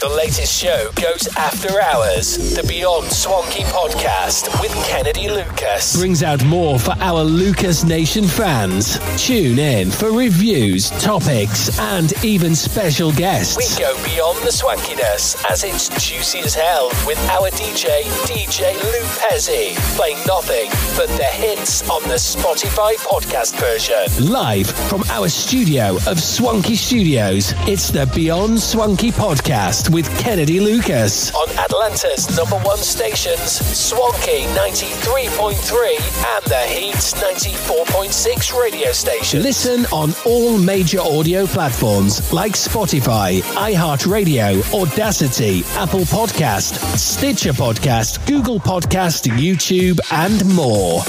The latest show goes after hours. The Beyond Swanky podcast with Kennedy Lucas brings out more for our Lucas Nation fans. Tune in for reviews, topics, and even special guests. We go beyond the swankiness as it's juicy as hell with our DJ, DJ Lou Pezzi, playing nothing but the hits on the Spotify podcast version. Live from our studio of Swanky Studios, it's the Beyond Swanky podcast with Kennedy Lucas on Atlanta's number one stations, Swanky 93.3 and the Heat 94.6 radio station. Listen on all major audio platforms like Spotify, iHeartRadio, Audacity, Apple Podcast, Stitcher Podcast, Google Podcast, YouTube, and more.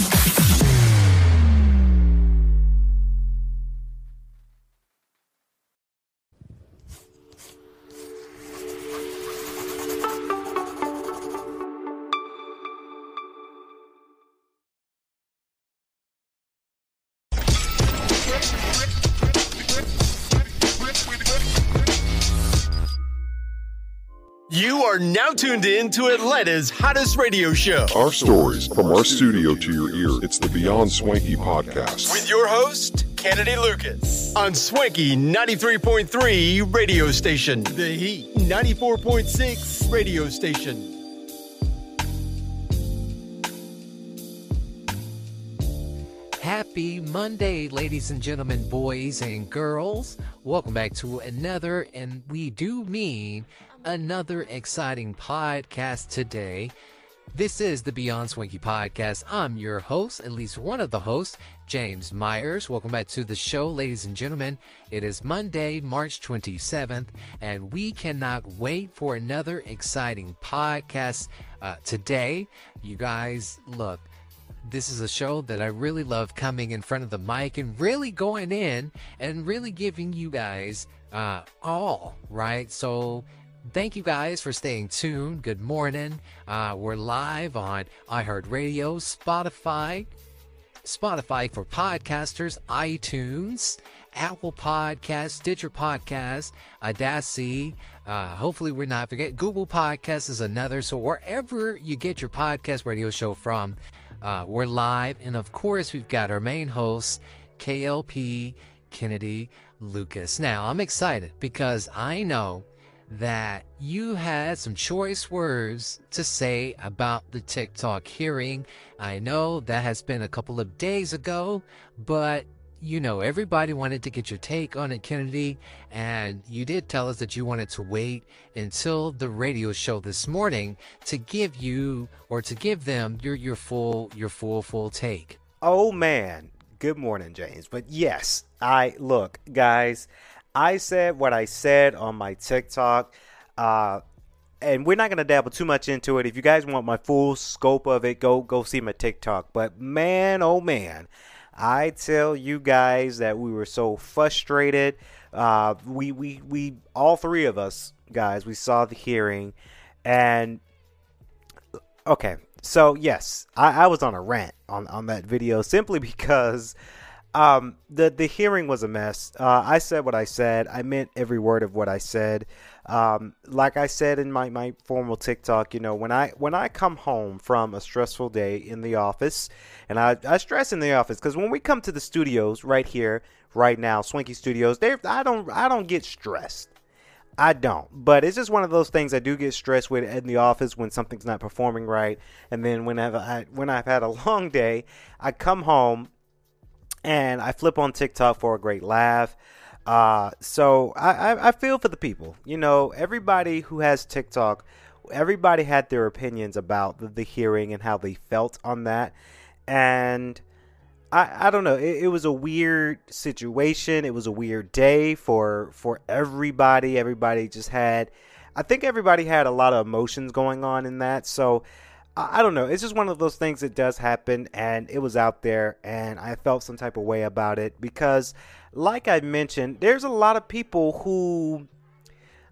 Are now tuned in to Atlanta's hottest radio show. Our stories from our studio to your ear. It's the Beyond Swanky podcast. With your host, Kennedy Lucas. On Swanky 93.3 radio station. The Heat 94.6 radio station. Happy Monday, ladies and gentlemen, boys and girls. Welcome back to another, and we do mean another exciting podcast today. This is the Beyond Swanky podcast. I'm your host, at least one of the hosts, James Myers. Welcome back to the show, ladies and gentlemen. It is Monday, March 27th, and we cannot wait for another exciting podcast uh, today. You guys, look, this is a show that I really love coming in front of the mic and really going in and really giving you guys uh, all, right? So thank you guys for staying tuned. Good morning. Uh, we're live on iHeartRadio, Spotify, Spotify for podcasters, iTunes, Apple Podcasts, Stitcher Podcast, Audacity. Uh, hopefully, we're not forget Google Podcasts is another. So wherever you get your podcast radio show from, uh, we're live, and of course, we've got our main host, KLP Kennedy Lucas. Now, I'm excited because I know that you had some choice words to say about the TikTok hearing. I know that has been a couple of days ago, but you know, everybody wanted to get your take on it, Kennedy, and you did tell us that you wanted to wait until the radio show this morning to give you or to give them your your full your full full take. Oh man, good morning, James. But yes, I look, guys. I said what I said on my TikTok. Uh, and we're not gonna dabble too much into it. If you guys want my full scope of it, go go see my TikTok. But man, oh man, I tell you guys that we were so frustrated. Uh, we we we all three of us guys we saw the hearing, and okay, so yes, I, I was on a rant on on that video simply because. Um, the the hearing was a mess. Uh, I said what I said. I meant every word of what I said. Um, like I said in my, my formal TikTok, you know, when I when I come home from a stressful day in the office, and I, I stress in the office because when we come to the studios right here, right now, Swanky Studios, they I don't I don't get stressed. I don't, but it's just one of those things I do get stressed with in the office when something's not performing right, and then whenever I when I've had a long day, I come home and I flip on TikTok for a great laugh. Uh, so I, I, I feel for the people. You know, everybody who has TikTok, everybody had their opinions about the, the hearing and how they felt on that. And I, I don't know. It, it, was a weird situation. It was a weird day for for everybody. Everybody just had, I think everybody had a lot of emotions going on in that. So I, don't know. It's just one of those things that does happen, and it was out there, and I felt some type of way about it because, like I mentioned, there's a lot of people who,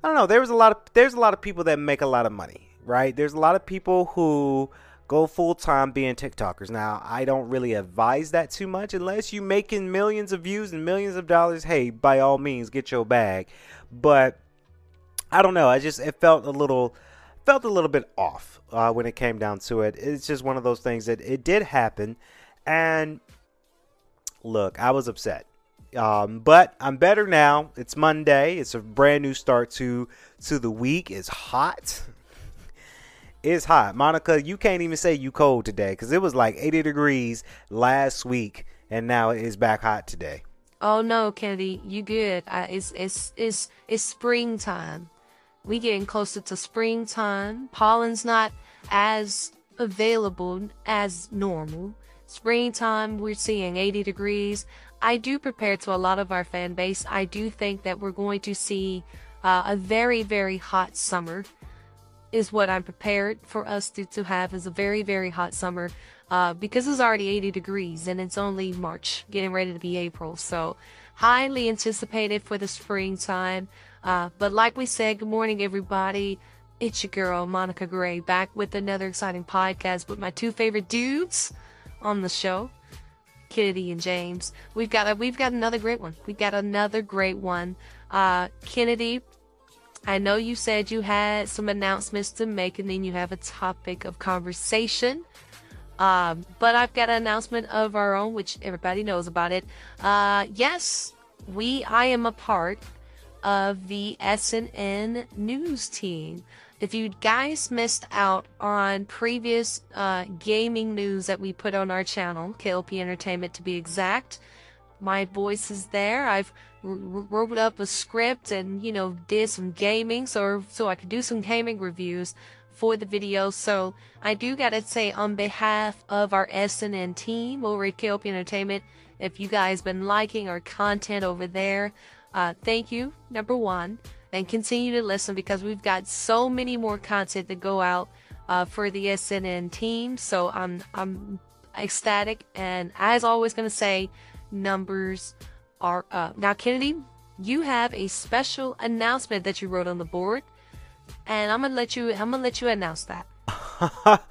I don't know. There's a lot of there's a lot of people that make a lot of money, right? There's a lot of people who go full time being TikTokers. Now, I don't really advise that too much unless you're making millions of views and millions of dollars. Hey, by all means, get your bag. But I don't know. I just it felt a little felt a little bit off uh, when it came down to it. It's just one of those things that it did happen, and look, I was upset. Um, but I'm better now. It's Monday. It's a brand new start to to the week. It's hot. It's hot. Monica, you can't even say you cold today because it was like 80 degrees last week and now it's back hot today. Oh no, Kennedy, you good. I, it's it's it's it's springtime. We getting closer to springtime. Pollen's not as available as normal. Springtime, we're seeing 80 degrees. I do prepare to a lot of our fan base. I do think that we're going to see uh, a very, very hot summer is what I'm prepared for us to, to have is a very, very hot summer uh, because it's already 80 degrees and it's only March, getting ready to be April. So highly anticipated for the springtime. Uh, but like we said, good morning, everybody. It's your girl, Monica Gray, back with another exciting podcast with my two favorite dudes on the show. Kennedy and James. We've got a, we've got another great one. We've got another great one. Uh, Kennedy, I know you said you had some announcements to make and then you have a topic of conversation. Um, but I've got an announcement of our own, which everybody knows about it. Uh, yes, we, I am a part of the SNN news team. If you guys missed out on previous uh, gaming news that we put on our channel, KLP Entertainment to be exact, my voice is there. I've wrote up a script and you know did some gaming so so I could do some gaming reviews for the video. So I do gotta say on behalf of our SNN team over at KLP Entertainment, if you guys been liking our content over there, uh, thank you number one, and continue to listen because we've got so many more content to go out uh, for the SNN team. So I'm I'm ecstatic and as always gonna say numbers are up. Now, Kennedy, you have a special announcement that you wrote on the board, and I'm gonna let you. I'm gonna let you announce that.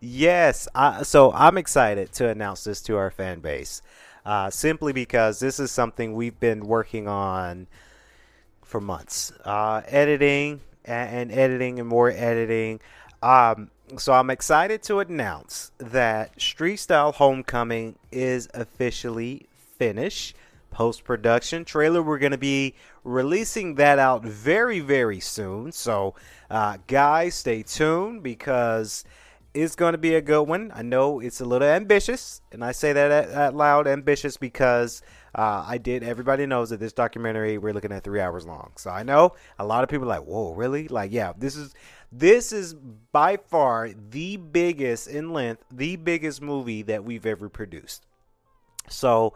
yes, I, so I'm excited to announce this to our fan base, uh, simply because this is something we've been working on for months. Uh, editing and, and, editing and more editing. Um, so I'm excited to announce that Street Style Homecoming is officially finished post production trailer. We're going to be releasing that out very, very soon. So, uh, guys, stay tuned because it's going to be a good one. I know it's a little ambitious, and I say that out loud ambitious because uh, I did. Everybody knows that this documentary we're looking at three hours long. So I know a lot of people like, "Whoa, really?" Like, yeah, this is this is by far the biggest in length, the biggest movie that we've ever produced. So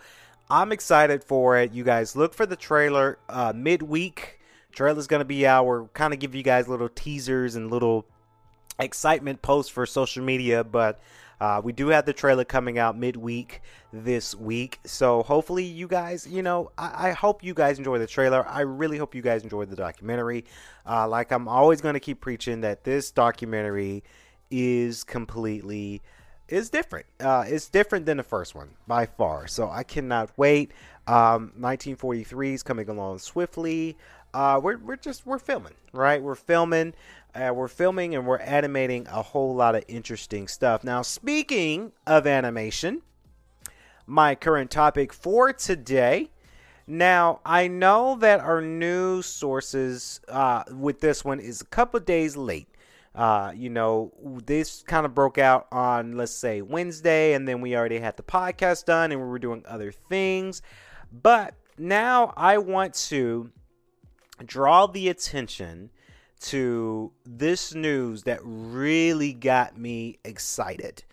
I'm excited for it. You guys look for the trailer uh, midweek. Trailer's gonna be out. We're kind of give you guys little teasers and little excitement posts for social media, but uh, we do have the trailer coming out midweek this week. So hopefully you guys, you know, I, I, hope you guys enjoy the trailer. I really hope you guys enjoy the documentary. Uh, like I'm always going to keep preaching that this documentary is completely is different. Uh, it's different than the first one by far. So I cannot wait. Um, 1943 is coming along swiftly. Uh, we're we're just we're filming, right? We're filming. Uh, we're filming and we're animating a whole lot of interesting stuff. Now, speaking of animation, my current topic for today. Now, I know that our news sources uh, with this one is a couple days late. Uh, you know, this kind of broke out on, let's say, Wednesday, and then we already had the podcast done and we were doing other things. But now I want to draw the attention to this news that really got me excited.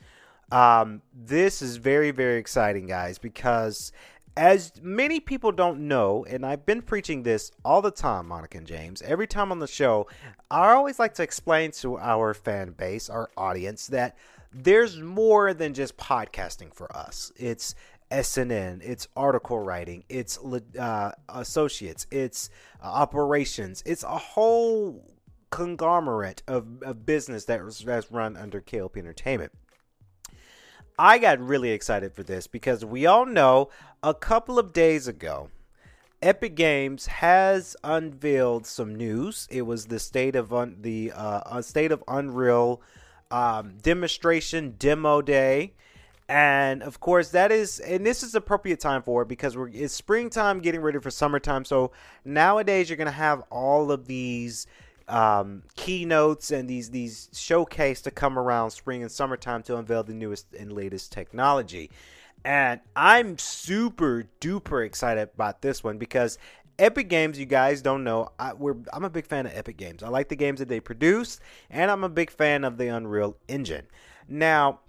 Um, this is very, very exciting, guys, because as many people don't know, and I've been preaching this all the time, Monica and James, every time on the show, I always like to explain to our fan base, our audience, that there's more than just podcasting for us. It's SNN, it's article writing, it's uh, associates, it's uh, operations, it's a whole conglomerate of, of business that was, that's run under KLP Entertainment. I got really excited for this because we all know a couple of days ago, Epic Games has unveiled some news. It was the state of un- the uh, state of Unreal um, demonstration demo day, and of course that is and this is appropriate time for it because we're it's springtime, getting ready for summertime. So nowadays you're gonna have all of these um, keynotes and these these showcase to come around spring and summertime to unveil the newest and latest technology. And I'm super duper excited about this one because Epic Games, you guys don't know, I, am a big fan of Epic Games. I like the games that they produce, and I'm a big fan of the Unreal Engine. Now,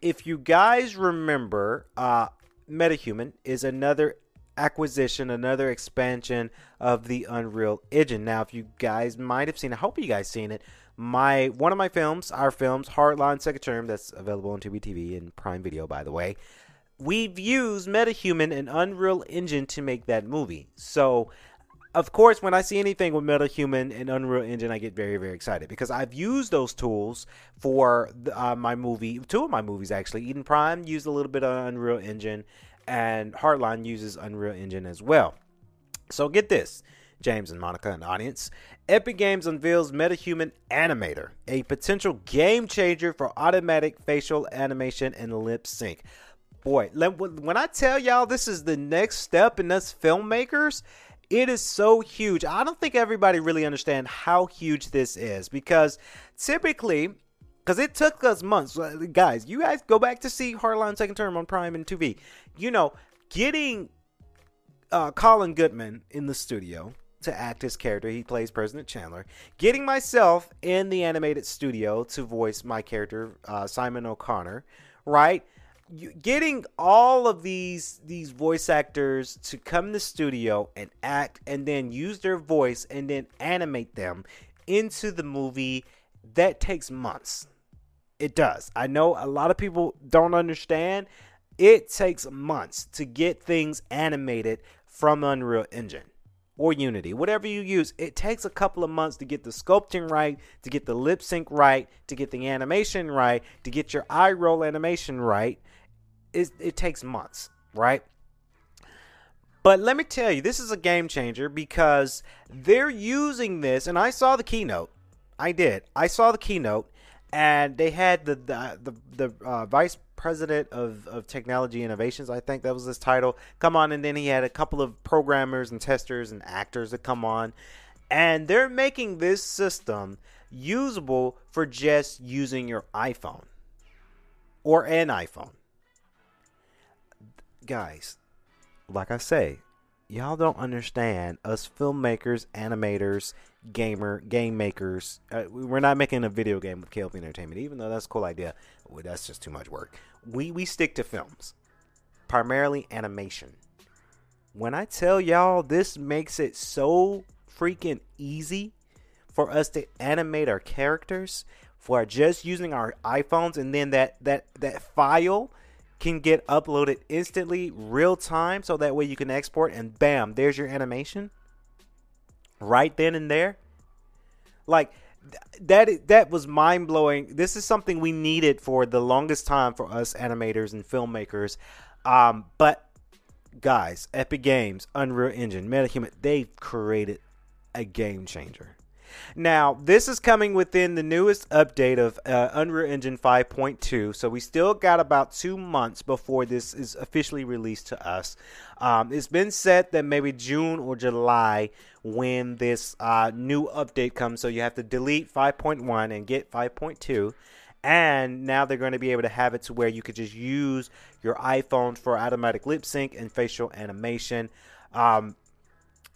if you guys remember, uh, MetaHuman is another acquisition, another expansion of the Unreal Engine. Now, if you guys might have seen, I hope you guys seen it. My one of my films, our films, Hardline Second Term, that's available on TV and Prime Video, by the way. We've used MetaHuman and Unreal Engine to make that movie. So, of course, when I see anything with MetaHuman and Unreal Engine, I get very, very excited because I've used those tools for uh, my movie, two of my movies actually. Eden Prime used a little bit of Unreal Engine, and Hardline uses Unreal Engine as well. So get this, James and Monica and audience. Epic Games unveils MetaHuman Animator, a potential game changer for automatic facial animation and lip sync. Boy, when I tell y'all this is the next step in us filmmakers, it is so huge. I don't think everybody really understand how huge this is because typically because it took us months. Guys, you guys go back to see Hardline Second Term on Prime and TV. You know, getting uh, Colin Goodman in the studio to act his character, he plays President Chandler. Getting myself in the animated studio to voice my character, uh, Simon O'Connor, right? Getting all of these these voice actors to come to the studio and act and then use their voice and then animate them into the movie that takes months it does. I know a lot of people don't understand. It takes months to get things animated from Unreal Engine or Unity, whatever you use. It takes a couple of months to get the sculpting right, to get the lip sync right, to get the animation right, to get your eye roll animation right. It, it takes months, right? But let me tell you, this is a game changer because they're using this, and I saw the keynote. I did. I saw the keynote, and they had the the the, the uh, vice president of, of technology innovations i think that was his title come on. And then he had a couple of programmers and testers and actors that come on. And they're making this system usable for just using your iphone or an iphone. Guys like i say y'all don't understand us filmmakers animators gamer game makers. Uh, we're not making a video game with KLP Entertainment, even though that's a cool idea. Well, that's just too much work. We we stick to films, primarily animation. When I tell y'all this makes it so freaking easy for us to animate our characters for just using our iPhones and then that that that file can get uploaded instantly real time so that way you can export and bam there's your animation right then and there. Like that that was mind blowing. This is something we needed for the longest time for us animators and filmmakers. Um, but guys, Epic Games, Unreal Engine, MetaHuman, they've created a game changer. Now, this is coming within the newest update of uh, Unreal Engine 5.2, so we still got about two months before this is officially released to us. Um, it's been set that maybe June or July when this uh, new update comes, so you have to delete 5.1 and get 5.2 and now they're going to be able to have it to where you could just use your iphone for automatic lip sync and facial animation. Um,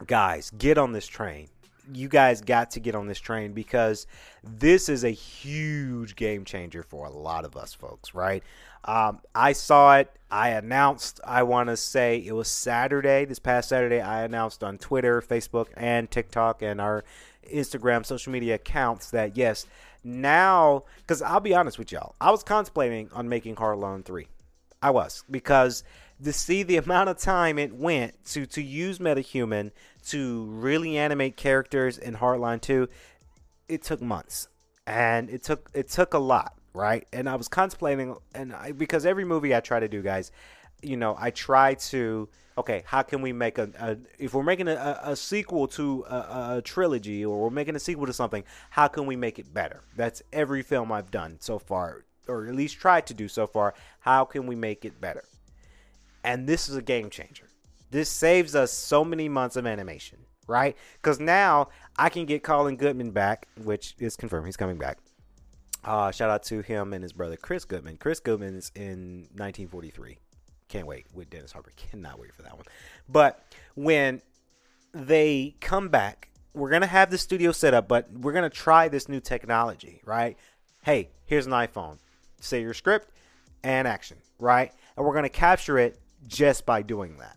guys get on this train you guys got to get on this train because this is a huge game changer for a lot of us folks, right? Um, I saw it. I announced, I want to say it was Saturday, this past Saturday, I announced on Twitter, Facebook, and TikTok and our Instagram social media accounts that yes, now, because I'll be honest with y'all, I was contemplating on making Hardline 3. I was, because to see the amount of time it went to, to use MetaHuman to really animate characters in Hardline 2, it took months. And it took it took a lot right? And I was contemplating, and I, because every movie I try to do, guys, you know, I try to okay, how can we make a, a if we're making a, a sequel to a, a, trilogy or we're making a sequel to something, how can we make it better? That's every film I've done so far, or at least tried to do so far. How can we make it better? And this is a game changer. This saves us so many months of animation, right? Because now I can get Colin Goodman back, which is confirmed. He's coming back. Uh, shout out to him and his brother Chris Goodman. Chris Goodman is in 1943. Can't wait with Dennis Harper. Cannot wait for that one. But when they come back, we're gonna have the studio set up, but we're gonna try this new technology, right? Hey, here's an iPhone. Say your script and action, right? And we're gonna capture it just by doing that.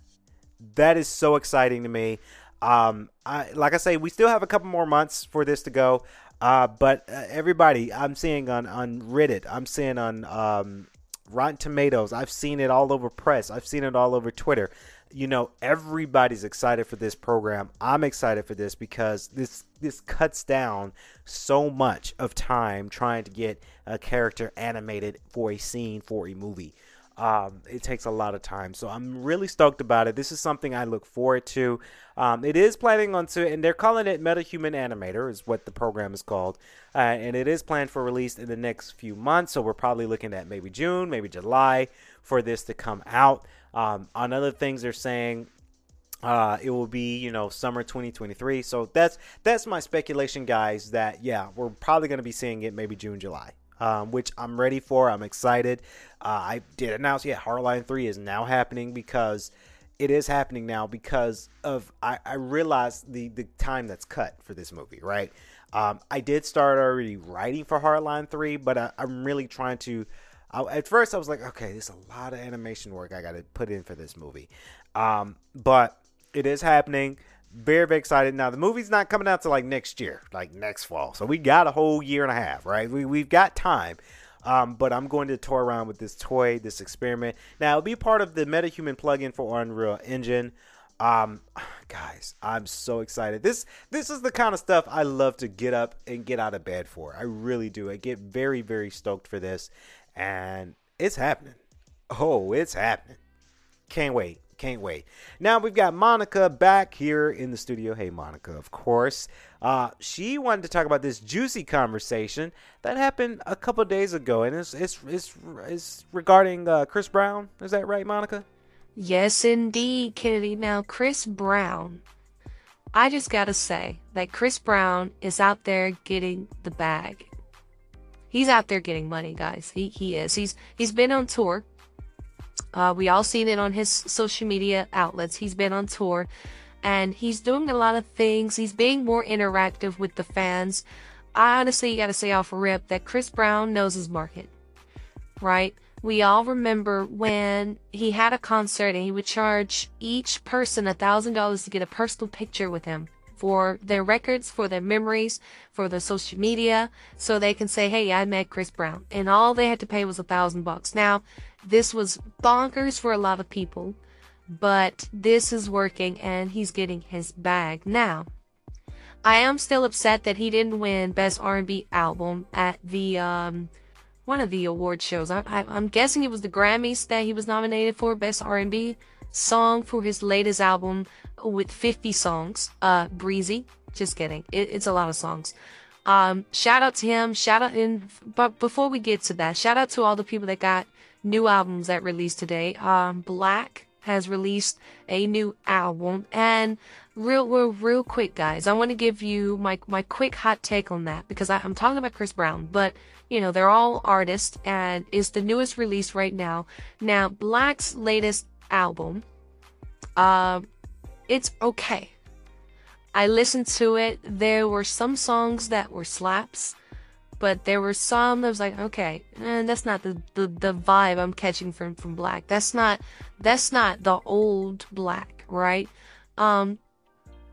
That is so exciting to me. Um, I, like I say, we still have a couple more months for this to go. Uh, but uh, everybody, I'm seeing on on Reddit, I'm seeing on um, Rotten Tomatoes, I've seen it all over press, I've seen it all over Twitter. You know, everybody's excited for this program. I'm excited for this because this this cuts down so much of time trying to get a character animated for a scene for a movie. Um, it takes a lot of time. So I'm really stoked about it. This is something I look forward to. Um, it is planning on to, and they're calling it MetaHuman Animator, is what the program is called. Uh, and it is planned for release in the next few months. So we're probably looking at maybe June, maybe July for this to come out. Um, on other things, they're saying uh, it will be you know summer 2023 so that's that's my speculation guys that yeah we're probably going to be seeing it maybe june july um, which I'm ready for. I'm excited. Uh, I did announce, yeah, Hardline 3 is now happening because it is happening now because of I, I realized the the time that's cut for this movie, right? Um, I did start already writing for Hardline 3, but I, am really trying to. I, at first, I was like, okay, there's a lot of animation work I got to put in for this movie. Um, but it is happening very very excited. Now the movie's not coming out to like next year like next fall. So we got a whole year and a half right? We, we've got time. Um, but i'm going to toy around with this toy this experiment. Now it'll be part of the metahuman plugin for unreal engine. Um, guys i'm so excited. This this is the kind of stuff i love to get up and get out of bed for. I really do. I get very very stoked for this. And it's happening. Oh it's happening. Can't wait can't wait. Now we've got Monica back here in the studio. Hey, Monica, of course. Uh, she wanted to talk about this juicy conversation that happened a couple days ago, and it's it's it's, it's regarding uh, Chris Brown. Is that right, Monica? Yes, indeed, Kennedy. Now, Chris Brown. I just gotta say that Chris Brown is out there getting the bag. He's out there getting money, guys. He he is. He's he's been on tour uh, we all seen it on his social media outlets. He's been on tour and he's doing a lot of things. He's being more interactive with the fans. I honestly got to say off rip that Chris Brown knows his market, right? We all remember when he had a concert and he would charge each person a thousand dollars to get a personal picture with him for their records, for their memories, for their social media, so they can say, "Hey, I met Chris Brown," and all they had to pay was a thousand bucks. Now, this was bonkers for a lot of people, but this is working and he's getting his bag now. I am still upset that he didn't win Best R&B Album at the um, one of the award shows. I, I'm guessing it was the Grammys that he was nominated for Best R&B song for his latest album with 50 songs. Uh, Breezy. Just kidding. It, it's a lot of songs. Um, shout out to him. Shout out in, but before we get to that, shout out to all the people that got new albums that released today. Um, Black has released a new album, and real, real, real quick, guys, I want to give you my my quick hot take on that because I, I'm talking about Chris Brown, but you know they're all artists, and it's the newest release right now. Now, Black's latest album, uh, it's okay. I listened to it. There were some songs that were slaps, but there were some that was like, okay, eh, that's not the, the, the vibe I'm catching from, from Black. That's not, that's not the old Black, right? Um,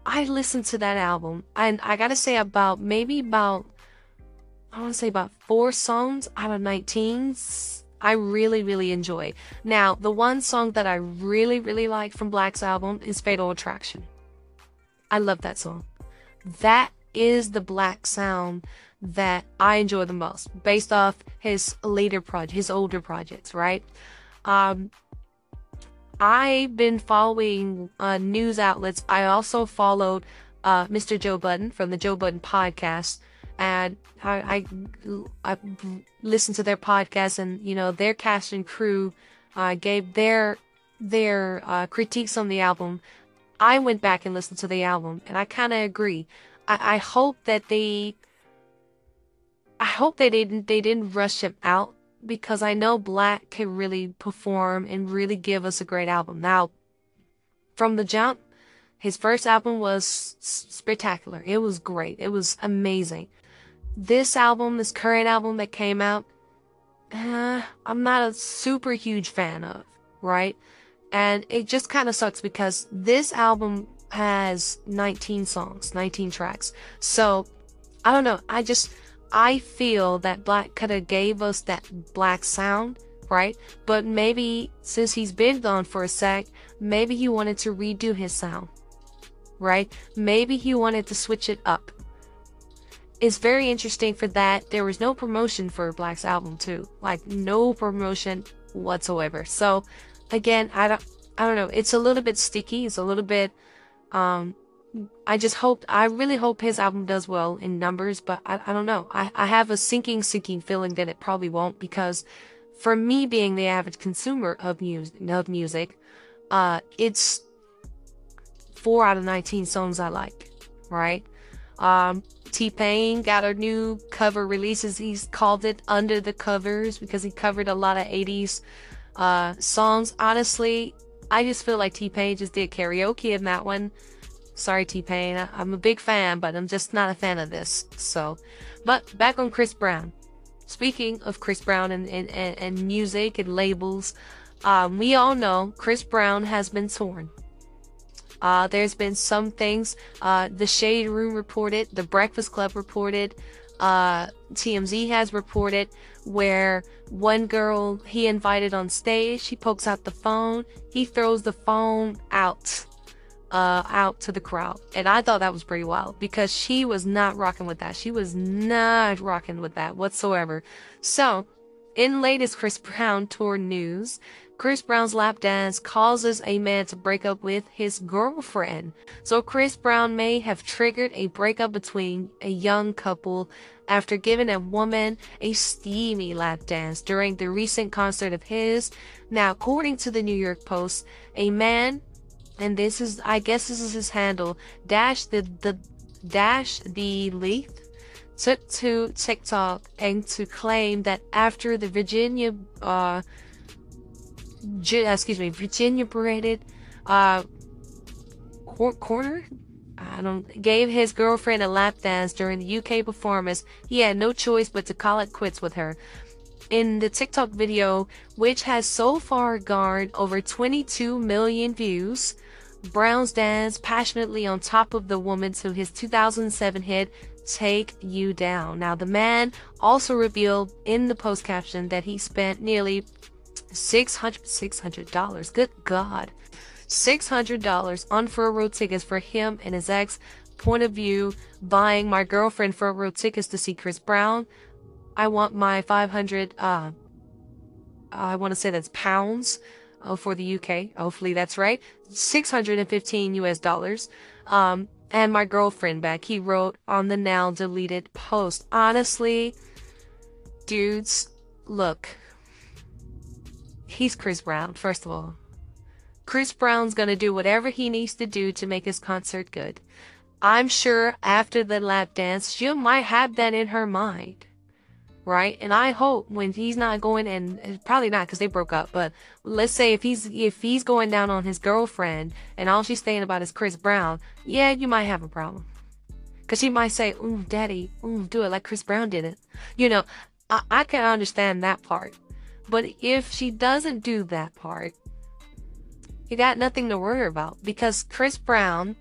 I listened to that album and I gotta say about maybe about, I want to say about four songs out of 19 I really, really enjoy. Now, the one song that I really, really like from Black's album is Fatal Attraction. I love that song. That is the Black sound that I enjoy the most, based off his later project, his older projects, right? Um, I've been following uh, news outlets. I also followed uh, Mr. Joe Budden from the Joe Budden podcast and I, I, I listened to their podcast and you know their cast and crew uh, gave their their uh, critiques on the album. I went back and listened to the album and I kind of agree. I, I hope that they I hope they didn't they didn't rush him out because I know Black can really perform and really give us a great album. Now, from the jump, his first album was spectacular. It was great. It was amazing this album, this current album that came out, uh, I'm not a super huge fan of, right? And it just kind of sucks because this album has 19 songs, 19 tracks. So, I don't know. I just, I feel that Black have gave us that black sound, right? But maybe since he's been gone for a sec, maybe he wanted to redo his sound, right? Maybe he wanted to switch it up it's very interesting for that. There was no promotion for Black's album too, like no promotion whatsoever. So again, I don't, I don't know. It's a little bit sticky. It's a little bit. Um, I just hope. I really hope his album does well in numbers, but I, I don't know. I, I have a sinking, sinking feeling that it probably won't because, for me being the average consumer of music, of music, uh, it's four out of nineteen songs I like, right? Um, T Pain got a new cover releases. He's called it Under the Covers because he covered a lot of 80s uh, songs. Honestly, I just feel like T Pain just did karaoke in that one. Sorry, T Pain. I'm a big fan, but I'm just not a fan of this. So, but back on Chris Brown. Speaking of Chris Brown and, and, and music and labels, um, we all know Chris Brown has been torn. Uh, there's been some things. Uh, the Shade Room reported, The Breakfast Club reported, uh, TMZ has reported where one girl he invited on stage, she pokes out the phone, he throws the phone out, uh, out to the crowd. And I thought that was pretty wild because she was not rocking with that. She was not rocking with that whatsoever. So, in latest Chris Brown tour news, Chris Brown's lap dance causes a man to break up with his girlfriend. So Chris Brown may have triggered a breakup between a young couple after giving a woman a steamy lap dance during the recent concert of his. Now, according to the New York Post, a man, and this is, I guess this is his handle, dash the, the, dash the Leith, took to TikTok and to claim that after the Virginia, uh, uh, excuse me, Virginia paraded, uh, cor- corner. I don't gave his girlfriend a lap dance during the UK performance. He had no choice but to call it quits with her. In the TikTok video, which has so far garnered over 22 million views, Brown's dance passionately on top of the woman to his 2007 hit Take You Down. Now, the man also revealed in the post caption that he spent nearly $600, Good God, six hundred dollars on front row tickets for him and his ex. Point of view: buying my girlfriend row tickets to see Chris Brown. I want my five hundred. Uh, I want to say that's pounds uh, for the UK. Hopefully that's right. Six hundred and fifteen U.S. dollars. Um, and my girlfriend back. He wrote on the now deleted post. Honestly, dudes, look he's Chris Brown, first of all. Chris Brown's gonna do whatever he needs to do to make his concert good. I'm sure after the lap dance, she might have that in her mind. Right? And I hope when he's not going and probably not because they broke up, but let's say if he's if he's going down on his girlfriend and all she's saying about is Chris Brown, yeah, you might have a problem. Cause she might say, "Ooh, daddy, ooh, do it like Chris Brown did it." You know, I, I can understand that part. But if she doesn't do that part, you got nothing to worry about because Chris Brown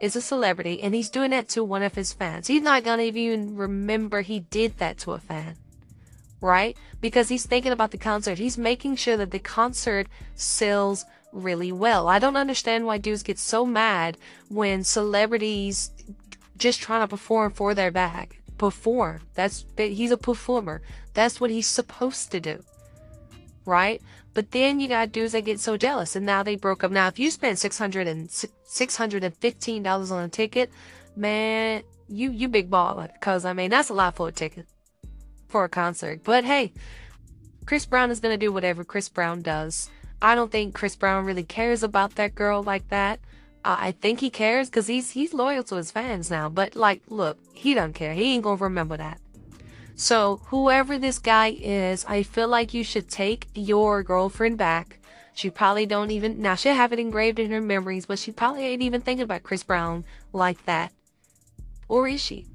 is a celebrity and he's doing that to one of his fans. He's not going to even remember he did that to a fan. Right? Because he's thinking about the concert. He's making sure that the concert sells really well. I don't understand why dudes get so mad when celebrities just trying to perform for their bag. Perform. That's he's a performer. That's what he's supposed to do. Right? But then you got dudes that get so jealous and now they broke up. Now, if you spend 600 and $615 on a ticket, man, you, you big baller. Cause I mean, that's a lot for a ticket for a concert. But hey, Chris Brown is going to do whatever Chris Brown does. I don't think Chris Brown really cares about that girl like that. Uh, I think he cares because he's he's loyal to his fans now. But like, look, he don't care. He ain't gonna remember that. So, whoever this guy is, I feel like you should take your girlfriend back. She probably don't even, now she'll have it engraved in her memories, but she probably ain't even thinking about Chris Brown like that. Or is she?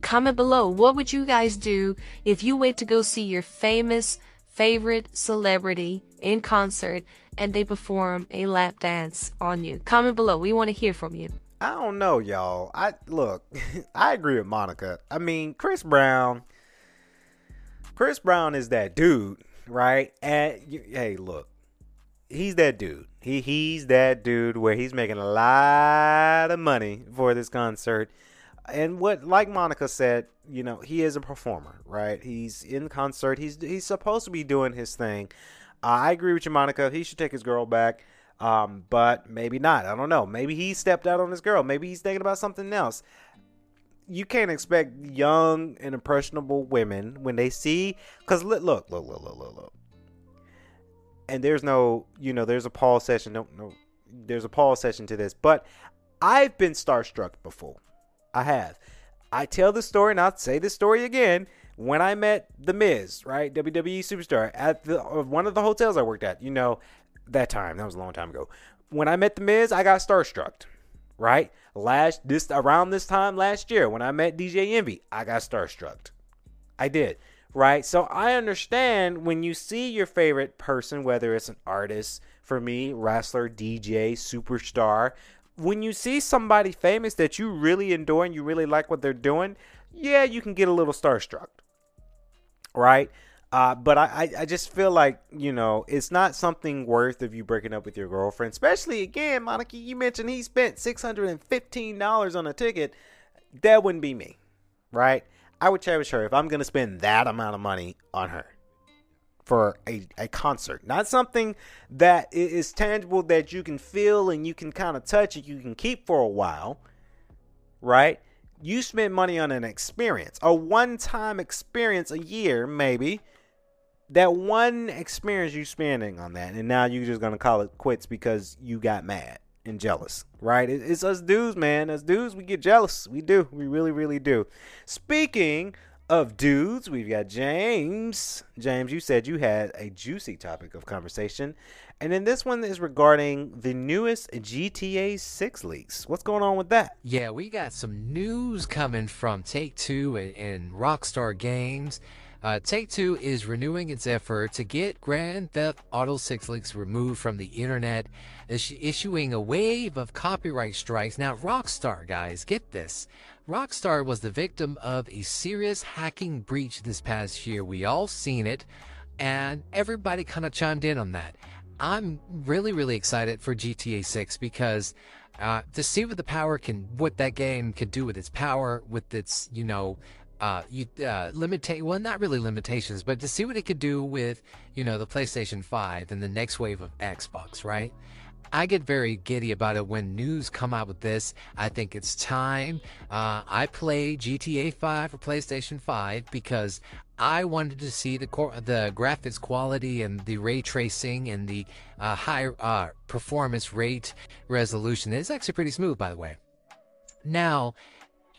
Comment below, what would you guys do if you wait to go see your famous favorite celebrity in concert and they perform a lap dance on you? Comment below, we want to hear from you. I don't know, y'all. I look, I agree with Monica. I mean, Chris Brown. Chris Brown is that dude, right? And hey, look, he's that dude. He he's that dude where he's making a lot of money for this concert. And what, like Monica said, you know, he is a performer, right? He's in concert. He's he's supposed to be doing his thing. I agree with you, Monica. He should take his girl back. Um, but maybe not. I don't know. Maybe he stepped out on his girl. Maybe he's thinking about something else. You can't expect young and impressionable women when they see, because look, look, look, look, look, look, look. And there's no, you know, there's a pause session. No, no, there's a pause session to this. But I've been starstruck before. I have. I tell the story, and I'll say this story again. When I met The Miz, right, WWE superstar, at the uh, one of the hotels I worked at, you know, that time. That was a long time ago. When I met The Miz, I got starstruck. Right? Last this around this time last year when I met DJ Envy, I got starstruck. I did. Right? So I understand when you see your favorite person, whether it's an artist, for me, wrestler, DJ, superstar, when you see somebody famous that you really enjoy and you really like what they're doing, yeah, you can get a little starstruck. Right? Uh, but I, I just feel like, you know, it's not something worth of you breaking up with your girlfriend. Especially, again, Monica, you mentioned he spent $615 on a ticket. That wouldn't be me, right? I would cherish her if I'm going to spend that amount of money on her for a, a concert. Not something that is tangible that you can feel and you can kind of touch and you can keep for a while, right? You spend money on an experience, a one time experience a year, maybe that one experience you're spending on that, and now you're just gonna call it quits because you got mad and jealous, right? It's us dudes, man. As dudes, we get jealous. We do. We really, really do. Speaking of dudes, we've got James. James, you said you had a juicy topic of conversation. And then this one is regarding the newest GTA 6 leaks. What's going on with that? Yeah, we got some news coming from Take Two and, and Rockstar Games. Uh, Take Two is renewing its effort to get Grand Theft Auto 6 leaks removed from the internet, issuing a wave of copyright strikes. Now, Rockstar, guys, get this. Rockstar was the victim of a serious hacking breach this past year. We all seen it, and everybody kind of chimed in on that. I'm really, really excited for GTA 6 because uh, to see what the power can, what that game could do with its power, with its, you know, uh, you uh, limita- well, not really limitations, but to see what it could do with, you know, the PlayStation 5 and the next wave of Xbox, right? I get very giddy about it when news come out with this. I think it's time. Uh, I play GTA 5 for PlayStation 5 because I wanted to see the the graphics quality and the ray tracing and the uh, high uh, performance rate resolution. It's actually pretty smooth, by the way. Now,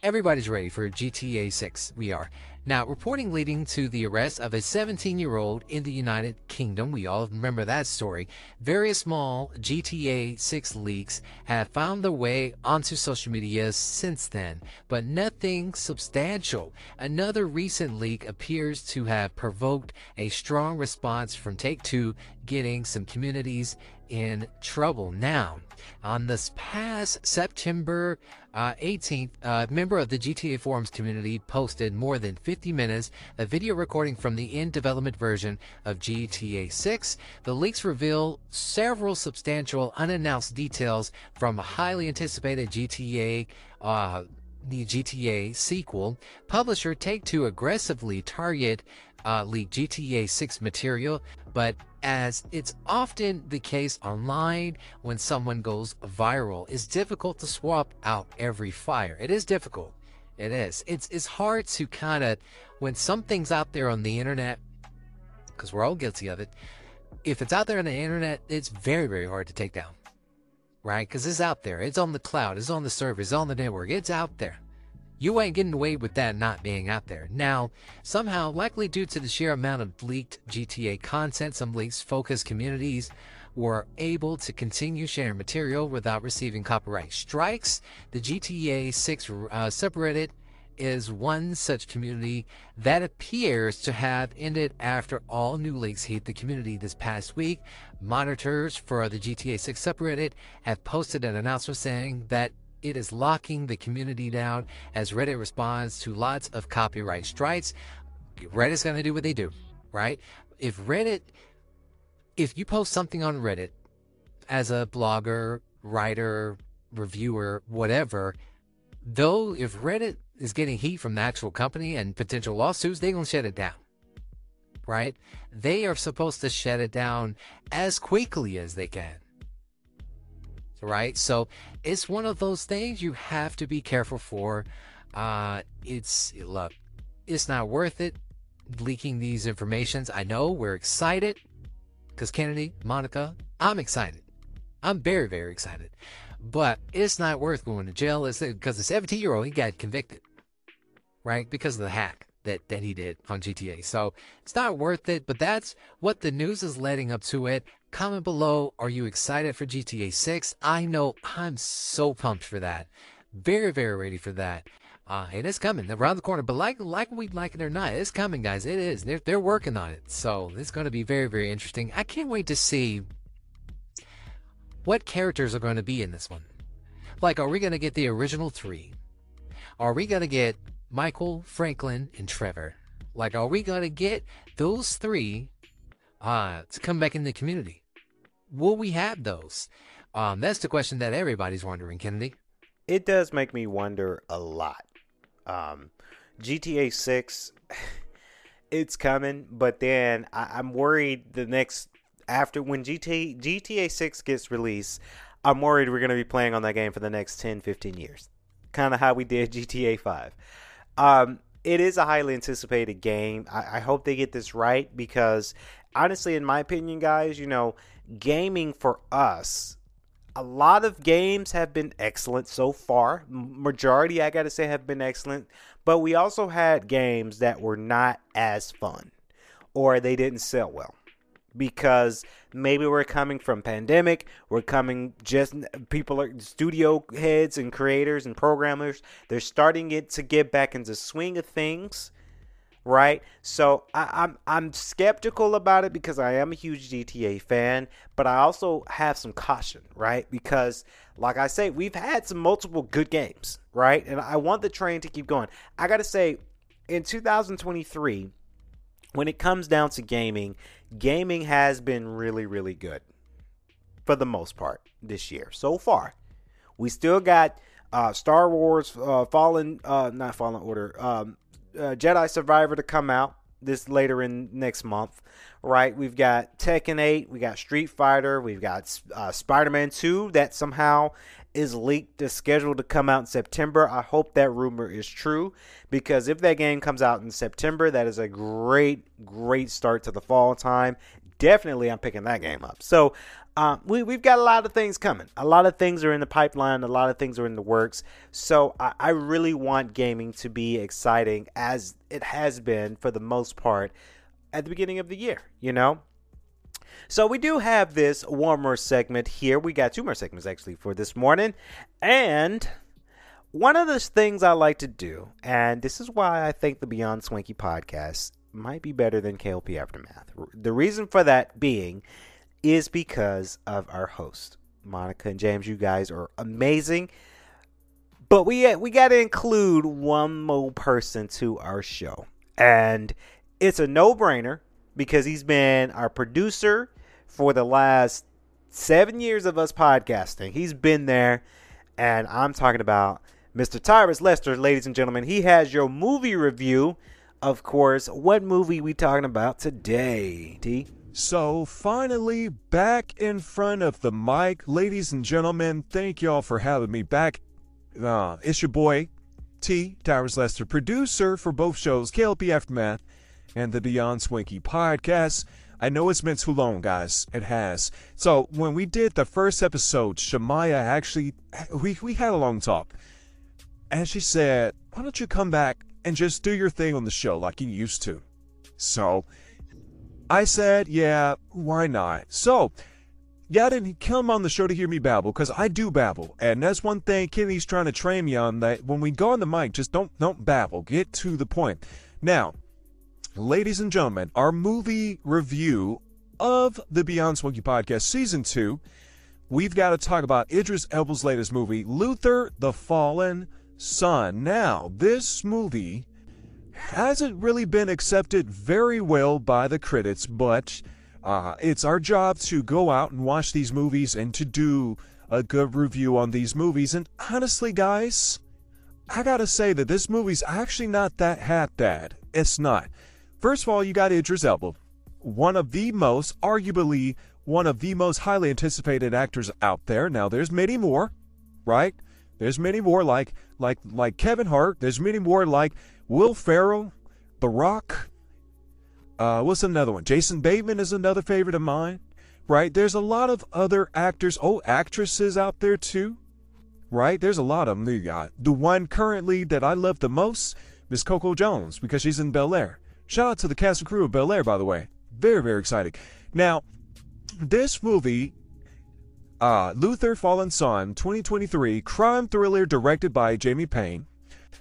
everybody's ready for GTA 6. We are. Now, reporting leading to the arrest of a 17 year old in the United Kingdom, we all remember that story. Various small GTA 6 leaks have found their way onto social media since then, but nothing substantial. Another recent leak appears to have provoked a strong response from Take Two, getting some communities in trouble now. On this past September uh, 18th, a uh, member of the GTA Forums community posted more than 50 minutes of video recording from the in development version of GTA 6. The leaks reveal several substantial unannounced details from a highly anticipated GTA. Uh, the GTA sequel, publisher Take Two aggressively target uh, leak GTA 6 material, but as it's often the case online when someone goes viral, it's difficult to swap out every fire. It is difficult. It is. It's it's hard to kind of when something's out there on the internet, because we're all guilty of it. If it's out there on the internet, it's very very hard to take down, right? Because it's out there. It's on the cloud. It's on the server. It's on the network. It's out there. You ain't getting away with that not being out there. Now, somehow, likely due to the sheer amount of leaked GTA content, some leaks focused communities were able to continue sharing material without receiving copyright strikes. The GTA 6 uh, subreddit is one such community that appears to have ended after all new leaks hit the community this past week. Monitors for the GTA 6 subreddit have posted an announcement saying that it is locking the community down as Reddit responds to lots of copyright strikes. Reddit's going to do what they do, right? If Reddit, if you post something on Reddit as a blogger, writer, reviewer, whatever, though if Reddit is getting heat from the actual company and potential lawsuits, they're going to shut it down. Right? They are supposed to shut it down as quickly as they can right? So it's one of those things you have to be careful for. Uh, it's look, it's not worth it leaking these informations. I know we're excited because Kennedy, Monica, I'm excited. I'm very, very excited. But it's not worth going to jail. Because the 17 year old he got convicted, right? Because of the hack that that he did on GTA. So it's not worth it. But that's what the news is leading up to it. Comment below. Are you excited for GTA 6? I know I'm so pumped for that. Very, very ready for that. Uh, and it's coming around the corner. But like like we like it or not, it's coming, guys. It is. They're they're working on it. So it's going to be very, very interesting. I can't wait to see what characters are going to be in this one. Like, are we going to get the original three? Are we going to get Michael, Franklin, and Trevor? Like, are we going to get those three uh, to come back in the community? Will we have those? Um, that's the question that everybody's wondering, Kennedy. It does make me wonder a lot. Um, GTA 6, it's coming, but then I, am worried the next after when GTA GTA 6 gets released, I'm worried we're going to be playing on that game for the next 10, 15 years. Kind of how we did GTA 5. Um, it is a highly anticipated game. I, I, hope they get this right because honestly, in my opinion, guys, you know, gaming for us, a lot of games have been excellent so far. Majority, I got to say, have been excellent. But we also had games that were not as fun or they didn't sell well because maybe we're coming from pandemic we're coming just people are studio heads and creators and programmers they're starting it to get back into swing of things right? So I, am I'm, I'm skeptical about it because I am a huge GTA fan, but I also have some caution, right? Because like I say, we've had some multiple good games, right? And I want the train to keep going. I gotta say, in 2023, when it comes down to gaming, gaming has been really, really good for the most part this year so far. We still got uh, Star Wars uh, Fallen, uh, not Fallen Order, um, uh, Jedi Survivor to come out this later in next month, right? We've got Tekken 8, we got Street Fighter, we've got uh, Spider Man 2 that somehow is leaked, is scheduled to come out in September. I hope that rumor is true because if that game comes out in September, that is a great, great start to the fall time. Definitely I'm picking that game up. So um, we, we've got a lot of things coming. A lot of things are in the pipeline. A lot of things are in the works. So I, I really want gaming to be exciting as it has been for the most part at the beginning of the year, you know? So we do have this warmer segment here. We got two more segments actually for this morning. And one of the things I like to do, and this is why I think the Beyond Swanky podcast might be better than KLP Aftermath. The reason for that being is because of our host, Monica and James. You guys are amazing. But we uh, we got to include one more person to our show. And it's a no-brainer because he's been our producer for the last 7 years of us podcasting. He's been there and I'm talking about Mr. Tyrus Lester, ladies and gentlemen. He has your movie review. Of course, what movie we talking about today, T? So, finally, back in front of the mic. Ladies and gentlemen, thank y'all for having me back. Uh, it's your boy, T. Towers Lester, producer for both shows, KLP Aftermath and the Beyond Swanky podcast. I know it's been too long, guys. It has. So, when we did the first episode, Shamaya actually, we, we had a long talk. And she said, Why don't you come back and just do your thing on the show like you used to? So, I said, yeah, why not? So, didn't come on the show to hear me babble because I do babble, and that's one thing Kenny's trying to train me on. That when we go on the mic, just don't don't babble. Get to the point. Now, ladies and gentlemen, our movie review of the Beyond Swanky podcast season two. We've got to talk about Idris Elba's latest movie, Luther: The Fallen Son. Now, this movie hasn't really been accepted very well by the critics, but uh, it's our job to go out and watch these movies and to do a good review on these movies. And honestly, guys, I gotta say that this movie's actually not that half bad. It's not. First of all, you got Idris Elba, one of the most, arguably, one of the most highly anticipated actors out there. Now, there's many more, right? There's many more like like like Kevin Hart. There's many more like Will Ferrell, The Rock. Uh, what's another one? Jason Bateman is another favorite of mine. Right? There's a lot of other actors, oh, actresses out there too. Right? There's a lot of them. You got the one currently that I love the most, Miss Coco Jones, because she's in Bel Air. Shout out to the cast and crew of Bel Air, by the way. Very, very exciting. Now, this movie uh, Luther Fallen Son 2023 crime thriller directed by Jamie Payne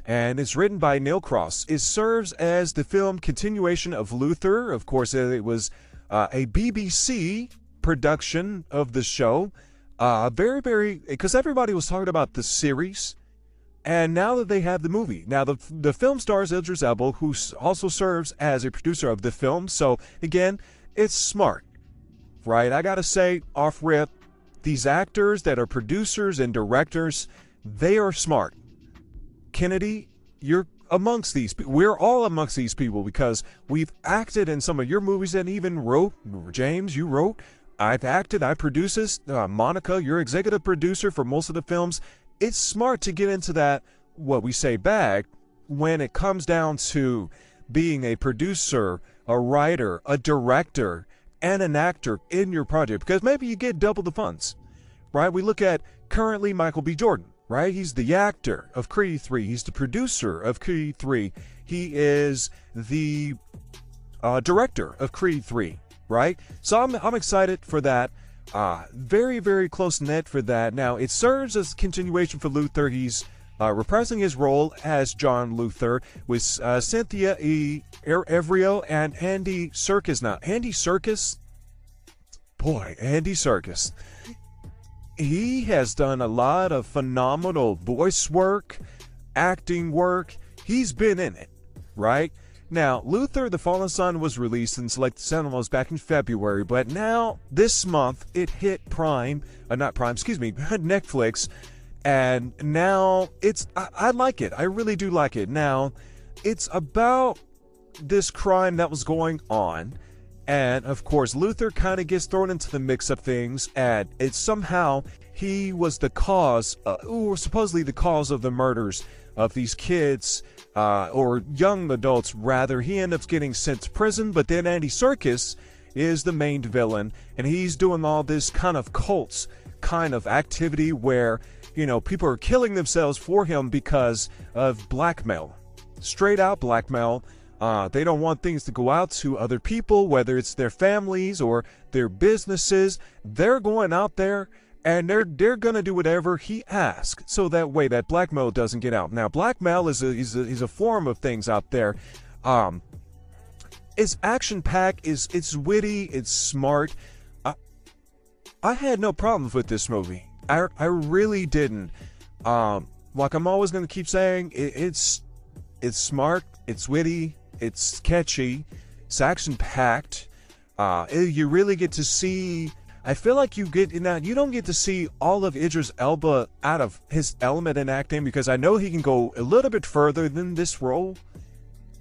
and it's written by Neil Cross. It serves as the film continuation of Luther. Of course, it was uh, a BBC production of the show. Uh, very, very, because everybody was talking about the series, and now that they have the movie, now the the film stars Idris Elba, who also serves as a producer of the film. So again, it's smart, right? I gotta say, off rip, these actors that are producers and directors, they are smart. Kennedy, you're amongst these. We're all amongst these people because we've acted in some of your movies and even wrote. James, you wrote. I've acted. I produce this. Uh, Monica, you're executive producer for most of the films. It's smart to get into that what we say bag when it comes down to being a producer, a writer, a director, and an actor in your project because maybe you get double the funds, right? We look at currently Michael B. Jordan right? He's the actor of Creed 3. He's the producer of Creed 3. He is the uh, director of Creed 3, right? So I'm, I'm excited for that. Uh, very, very close knit for that. Now, it serves as continuation for Luther. He's uh, reprising his role as John Luther with uh, Cynthia E. Erivo and Andy Serkis. Now, Andy Serkis, boy, Andy Serkis he has done a lot of phenomenal voice work, acting work. He's been in it, right? Now, Luther the Fallen Son was released in select cinemas back in February, but now this month it hit Prime, uh, not Prime, excuse me, Netflix, and now it's I, I like it. I really do like it. Now, it's about this crime that was going on and of course, Luther kind of gets thrown into the mix of things, and it's somehow he was the cause, uh, or supposedly the cause of the murders of these kids, uh, or young adults rather. He ends up getting sent to prison, but then Andy Serkis is the main villain, and he's doing all this kind of cults kind of activity where, you know, people are killing themselves for him because of blackmail. Straight out blackmail. Uh, they don't want things to go out to other people, whether it's their families or their businesses. They're going out there and they're they're gonna do whatever he asks, so that way that blackmail doesn't get out. Now, blackmail is a is a, is a form of things out there. Um, it's action packed. is it's witty. It's smart. I, I had no problems with this movie. I I really didn't. Um, like I'm always gonna keep saying, it, it's it's smart. It's witty. It's catchy. It's action packed. Uh, you really get to see I feel like you get now you don't get to see all of Idris Elba out of his element in acting because I know he can go a little bit further than this role,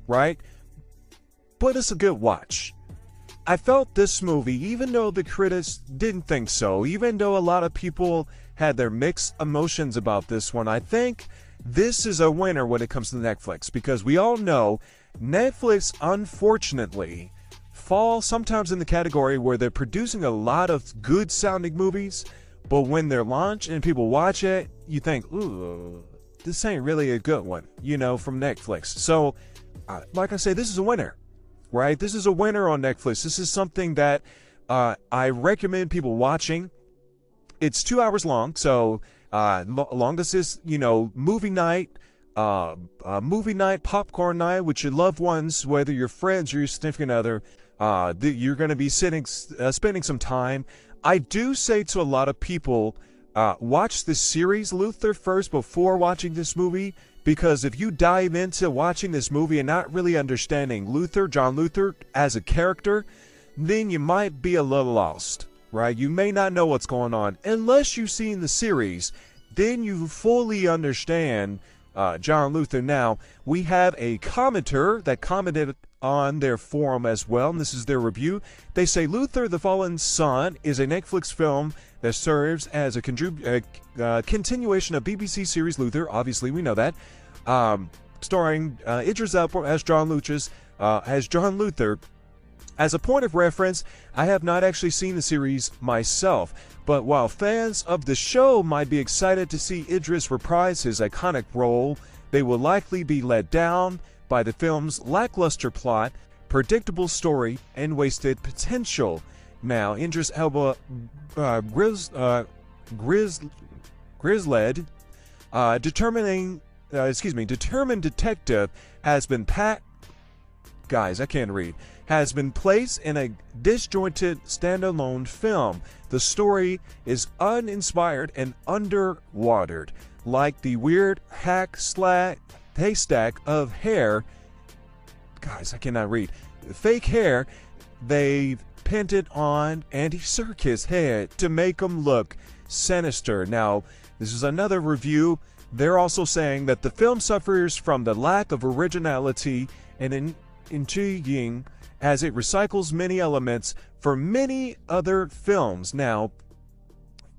right? But it's a good watch. I felt this movie, even though the critics didn't think so, even though a lot of people had their mixed emotions about this one, I think this is a winner when it comes to Netflix because we all know Netflix, unfortunately, fall sometimes in the category where they're producing a lot of good sounding movies, but when they're launched and people watch it, you think, ooh, this ain't really a good one, you know, from Netflix. So, uh, like I say, this is a winner, right? This is a winner on Netflix. This is something that uh, I recommend people watching. It's two hours long, so uh, longest is, you know, movie night. Uh, uh, movie night, popcorn night with your loved ones, whether your friends or your significant other, uh, you're going to be sitting, uh, spending some time. I do say to a lot of people, uh, watch the series Luther first before watching this movie, because if you dive into watching this movie and not really understanding Luther, John Luther, as a character, then you might be a little lost, right? You may not know what's going on unless you've seen the series. Then you fully understand uh, John Luther. Now, we have a commenter that commented on their forum as well, and this is their review. They say Luther the Fallen Son is a Netflix film that serves as a contrib- uh, continuation of BBC series Luther. Obviously, we know that. Um, starring uh, Idris Elba as John Luchas, uh, as John Luther. As a point of reference, I have not actually seen the series myself, but while fans of the show might be excited to see Idris reprise his iconic role, they will likely be let down by the film's lackluster plot, predictable story, and wasted potential. Now, Idris Elba, uh, Grizz, uh, Grizz, Grizzled, uh, determining, uh, excuse me, determined detective has been pat. Guys, I can't read. Has been placed in a disjointed standalone film. The story is uninspired and underwatered, like the weird hack slack haystack of hair. Guys, I cannot read. Fake hair they've painted on Andy Serkis' head to make him look sinister. Now, this is another review. They're also saying that the film suffers from the lack of originality and in- intriguing as it recycles many elements for many other films. Now,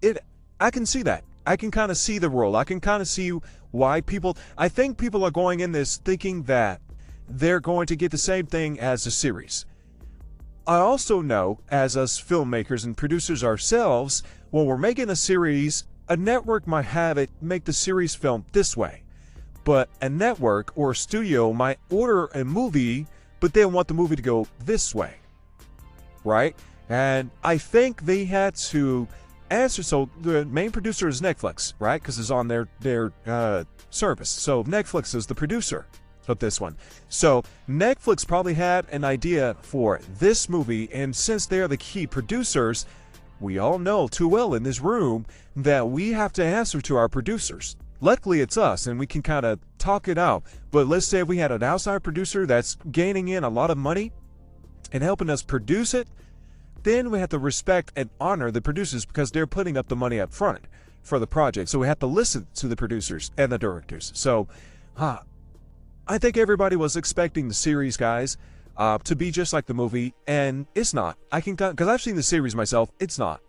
it I can see that. I can kind of see the role. I can kind of see why people. I think people are going in this thinking that they're going to get the same thing as the series. I also know, as us filmmakers and producers ourselves, when we're making a series, a network might have it make the series film this way. But a network or a studio might order a movie, but they want the movie to go this way. Right? And I think they had to answer. So the main producer is Netflix, right? Because it's on their their uh, service. So Netflix is the producer of this one. So Netflix probably had an idea for this movie, and since they're the key producers, we all know too well in this room that we have to answer to our producers. Luckily, it's us, and we can kind of talk it out. But let's say if we had an outside producer that's gaining in a lot of money and helping us produce it then we have to respect and honor the producers because they're putting up the money up front for the project. So we have to listen to the producers and the directors. So, huh, I think everybody was expecting the series, guys, uh, to be just like the movie, and it's not. I can because I've seen the series myself. It's not.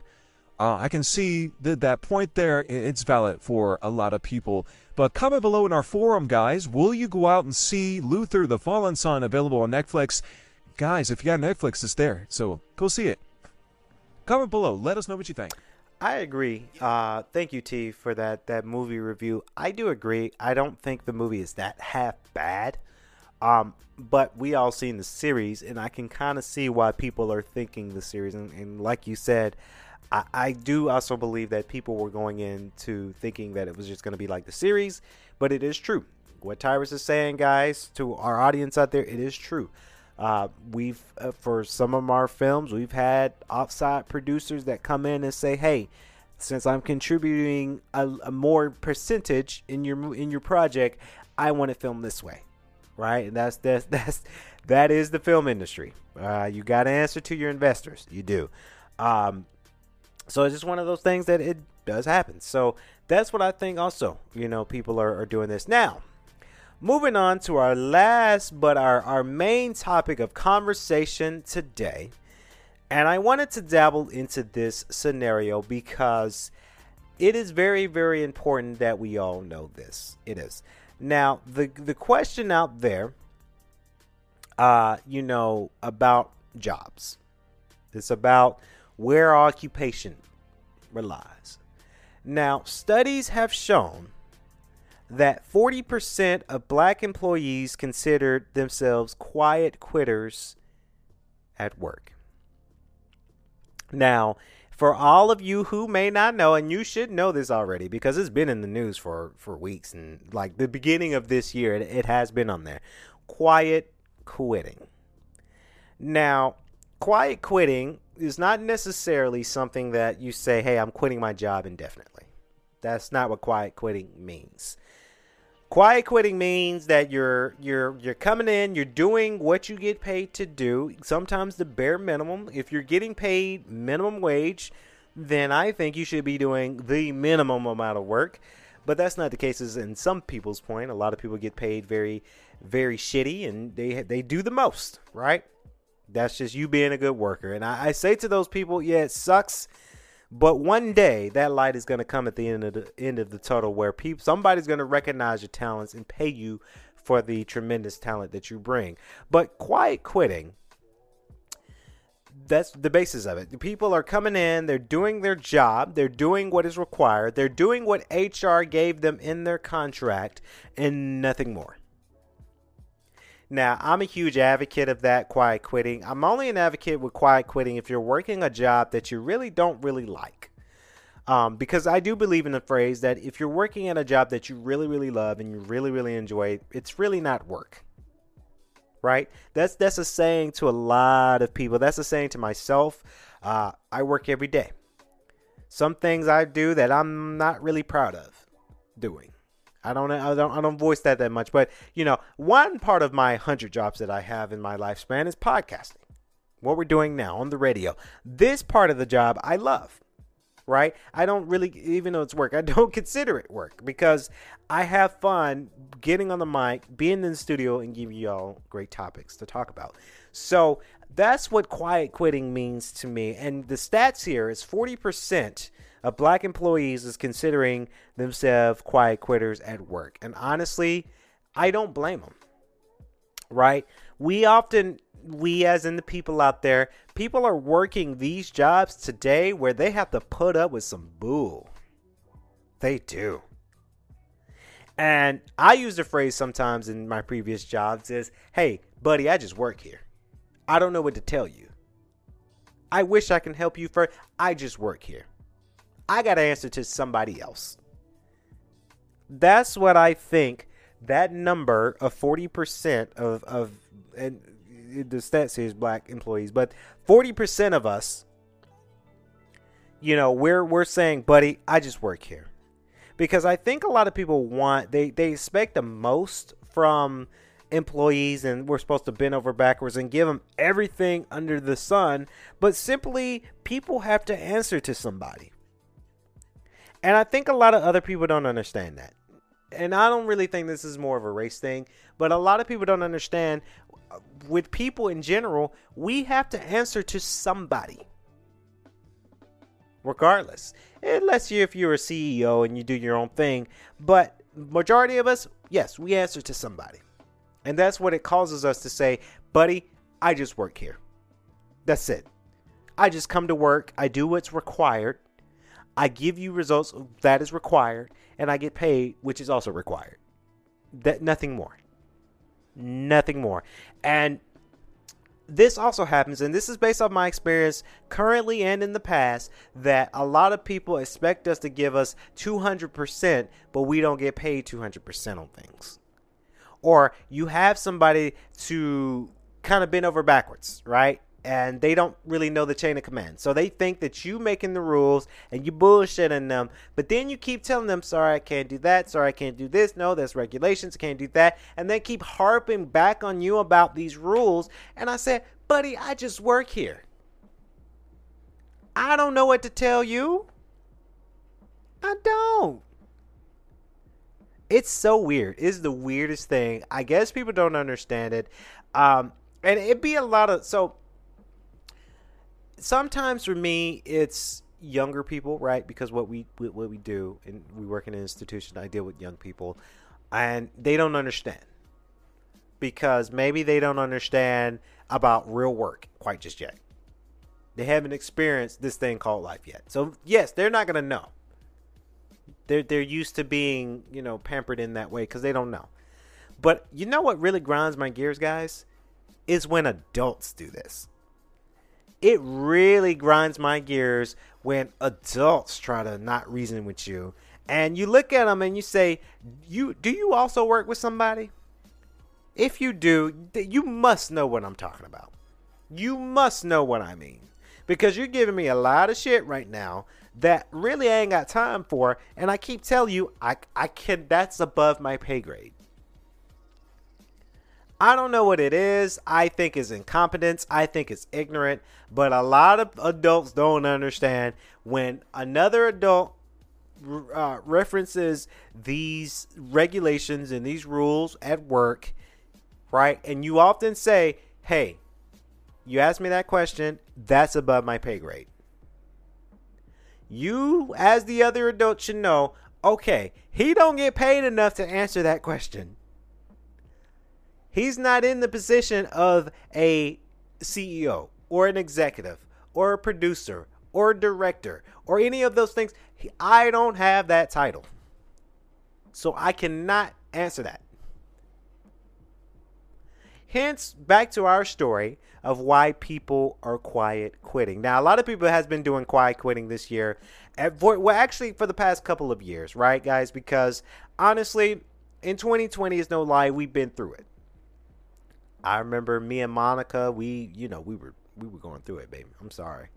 Uh, I can see that that point there. It's valid for a lot of people. But comment below in our forum, guys. Will you go out and see Luther: The Fallen Son available on Netflix? guys, if you got Netflix, it's there. So go see it. Comment below. Let us know what you think. I agree. Uh, thank you, T, for that that movie review. I do agree. I don't think the movie is that half bad. Um, but we all seen the series, and I can kind of see why people are thinking the series. And, and like you said, I, I, do also believe that people were going into thinking that it was just going to be like the series. But it is true. What Tyrus is saying, guys, to our audience out there, it is true. Uh, we've uh, for some of our films, we've had offside producers that come in and say, "Hey, since I'm contributing a, a more percentage in your in your project, I want to film this way." Right, and that's that's that's that is the film industry. Uh, you got to answer to your investors. You do. Um, so it's just one of those things that it does happen. So that's what I think. Also, you know, people are, are doing this now. Moving on to our last, but our, our main topic of conversation today. And I wanted to dabble into this scenario because it is very, very important that we all know this. It is. Now, the, the question out there, uh, you know, about jobs, it's about where occupation relies. Now, studies have shown that 40% of black employees considered themselves quiet quitters at work. Now, for all of you who may not know, and you should know this already because it's been in the news for, for weeks and like the beginning of this year, it, it has been on there. Quiet quitting. Now, quiet quitting is not necessarily something that you say, hey, I'm quitting my job indefinitely. That's not what quiet quitting means. Quiet quitting means that you're you're you're coming in, you're doing what you get paid to do, sometimes the bare minimum. If you're getting paid minimum wage, then I think you should be doing the minimum amount of work. But that's not the case in some people's point. A lot of people get paid very very shitty and they they do the most, right? That's just you being a good worker. And I, I say to those people, yeah, it sucks but one day that light is going to come at the end of the end of the tunnel where people somebody's going to recognize your talents and pay you for the tremendous talent that you bring. But quiet quitting that's the basis of it. The people are coming in, they're doing their job, they're doing what is required, they're doing what HR gave them in their contract and nothing more. Now, I'm a huge advocate of that quiet quitting. I'm only an advocate with quiet quitting if you're working a job that you really don't really like. Um, because I do believe in the phrase that if you're working at a job that you really, really love and you really, really enjoy, it's really not work. Right? That's that's a saying to a lot of people. That's a saying to myself. Uh, I work every day. Some things I do that I'm not really proud of doing. I don't I don't I don't voice that that much, but you know, one part of my 100 jobs that I have in my lifespan is podcasting. What we're doing now on the radio. This part of the job I love. Right? I don't really even though it's work, I don't consider it work because I have fun getting on the mic, being in the studio and giving y'all great topics to talk about. So, that's what quiet quitting means to me. And the stats here is 40% of black employees is considering themselves quiet quitters at work. And honestly, I don't blame them. Right? We often we as in the people out there, people are working these jobs today where they have to put up with some bull. They do. And I use the phrase sometimes in my previous jobs is, "Hey, buddy, I just work here. I don't know what to tell you. I wish I can help you first. I just work here." I got to answer to somebody else. That's what I think that number of 40% of, of and the stat says black employees, but 40% of us, you know, we're, we're saying, buddy, I just work here. Because I think a lot of people want, they, they expect the most from employees and we're supposed to bend over backwards and give them everything under the sun. But simply, people have to answer to somebody. And I think a lot of other people don't understand that. And I don't really think this is more of a race thing, but a lot of people don't understand uh, with people in general, we have to answer to somebody. Regardless. Unless you if you're a CEO and you do your own thing, but majority of us, yes, we answer to somebody. And that's what it causes us to say, buddy, I just work here. That's it. I just come to work, I do what's required, I give you results that is required, and I get paid, which is also required. That nothing more. Nothing more. And this also happens, and this is based off my experience currently and in the past, that a lot of people expect us to give us 200%, but we don't get paid 200% on things. Or you have somebody to kind of bend over backwards, right? And they don't really know the chain of command. So they think that you making the rules and you bullshitting them, but then you keep telling them, sorry, I can't do that, sorry, I can't do this, no, there's regulations, can't do that, and they keep harping back on you about these rules. And I said, buddy, I just work here. I don't know what to tell you. I don't. It's so weird. It's the weirdest thing. I guess people don't understand it. Um, and it'd be a lot of so sometimes for me it's younger people, right? Because what we what we do and we work in an institution, I deal with young people, and they don't understand because maybe they don't understand about real work quite just yet. They haven't experienced this thing called life yet. So yes, they're not gonna know. They're they're used to being you know pampered in that way because they don't know. But you know what really grinds my gears, guys, is when adults do this it really grinds my gears when adults try to not reason with you. And you look at them and you say you do you also work with somebody? If you do you must know what i'm talking about. You must know what i mean. Because you're giving me a lot of shit right now that really I ain't got time for and i keep telling you i i can that's above my pay grade I don't know what it is. I think it's incompetence. I think it's ignorant. But a lot of adults don't understand when another adult uh, references these regulations and these rules at work, right? And you often say, hey, you asked me that question. That's above my pay grade. You, as the other adult, should know okay, he don't get paid enough to answer that question. He's not in the position of a CEO or an executive or a producer or a director or any of those things. I don't have that title. So I cannot answer that. Hence, back to our story of why people are quiet quitting. Now, a lot of people has been doing quiet quitting this year. Eh, for, well, actually, for the past couple of years, right, guys? Because honestly, in 2020 is no lie, we've been through it. I remember me and Monica, we, you know, we were we were going through it, baby. I'm sorry.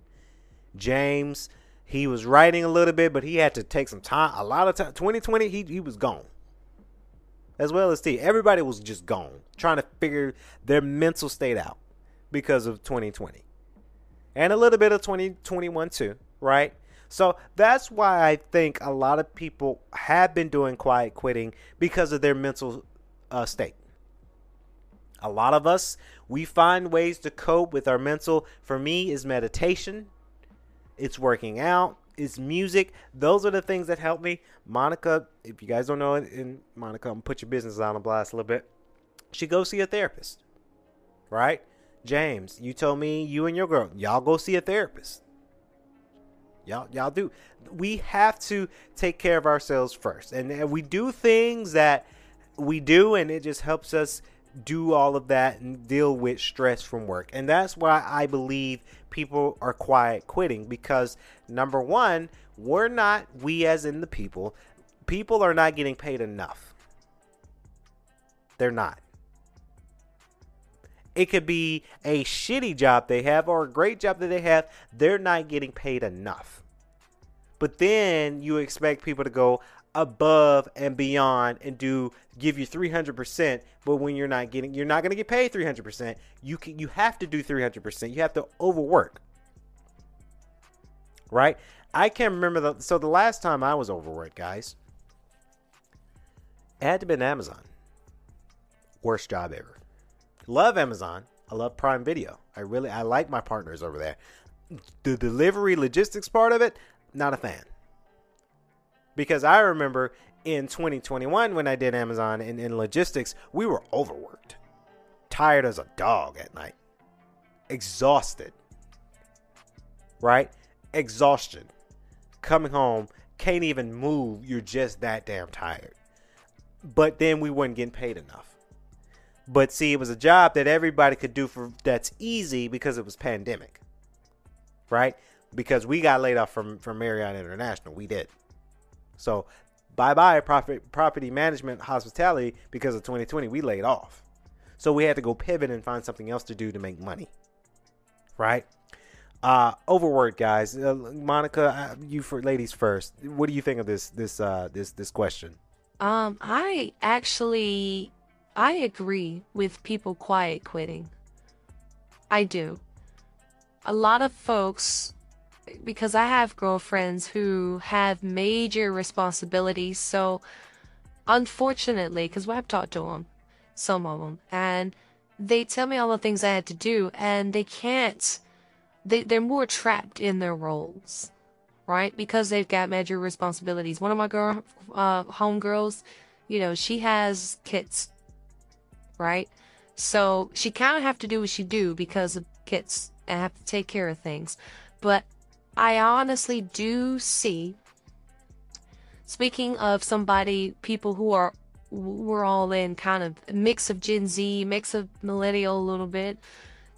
James, he was writing a little bit, but he had to take some time, a lot of time. 2020, he he was gone. As well as T. Everybody was just gone, trying to figure their mental state out because of 2020. And a little bit of 2021 too, right? So that's why I think a lot of people have been doing quiet quitting because of their mental uh, state. A lot of us, we find ways to cope with our mental. For me, is meditation, it's working out, it's music. Those are the things that help me. Monica, if you guys don't know it, and Monica, I'm put your business on a blast a little bit. She go see a therapist, right? James, you told me you and your girl, y'all go see a therapist. Y'all, y'all do. We have to take care of ourselves first, and we do things that we do, and it just helps us do all of that and deal with stress from work. And that's why I believe people are quiet quitting because number one, we're not, we as in the people, people are not getting paid enough. They're not. It could be a shitty job they have or a great job that they have. They're not getting paid enough. But then you expect people to go, above and beyond and do give you 300% but when you're not getting you're not going to get paid 300% you can you have to do 300% you have to overwork. Right? I can't remember the so the last time i was overworked guys it had to be been amazon. Worst job ever. Love amazon. I love prime video. I really i like my partners over there. The delivery logistics part of it not a fan. Because I remember in 2021 when I did Amazon and in logistics, we were overworked, tired as a dog at night. exhausted. Right? Exhaustion. Coming home, can't even move. You're just that damn tired. But then we weren't getting paid enough. But see, it was a job that everybody could do for that's easy because it was pandemic. Right? Because we got laid off from, from Marriott International. We did. So bye bye profit property management hospitality because of 2020 we laid off. So we had to go pivot and find something else to do to make money right? Uh overwork guys. Uh, monica uh, you for ladies first. What do you think of this this uh this this question? Um i actually i agree with people quiet quitting. I do. A lot of folks because I have girlfriends who have major responsibilities. So, unfortunately, because I've talked to them, some of them, and they tell me all the things I had to do, and they can't. They they're more trapped in their roles, right? Because they've got major responsibilities. One of my girl, uh, homegirls, you know, she has kids, right? So she kind of have to do what she do because of kids and have to take care of things. But I honestly do see, speaking of somebody, people who are, we're all in kind of mix of Gen Z, mix of millennial a little bit,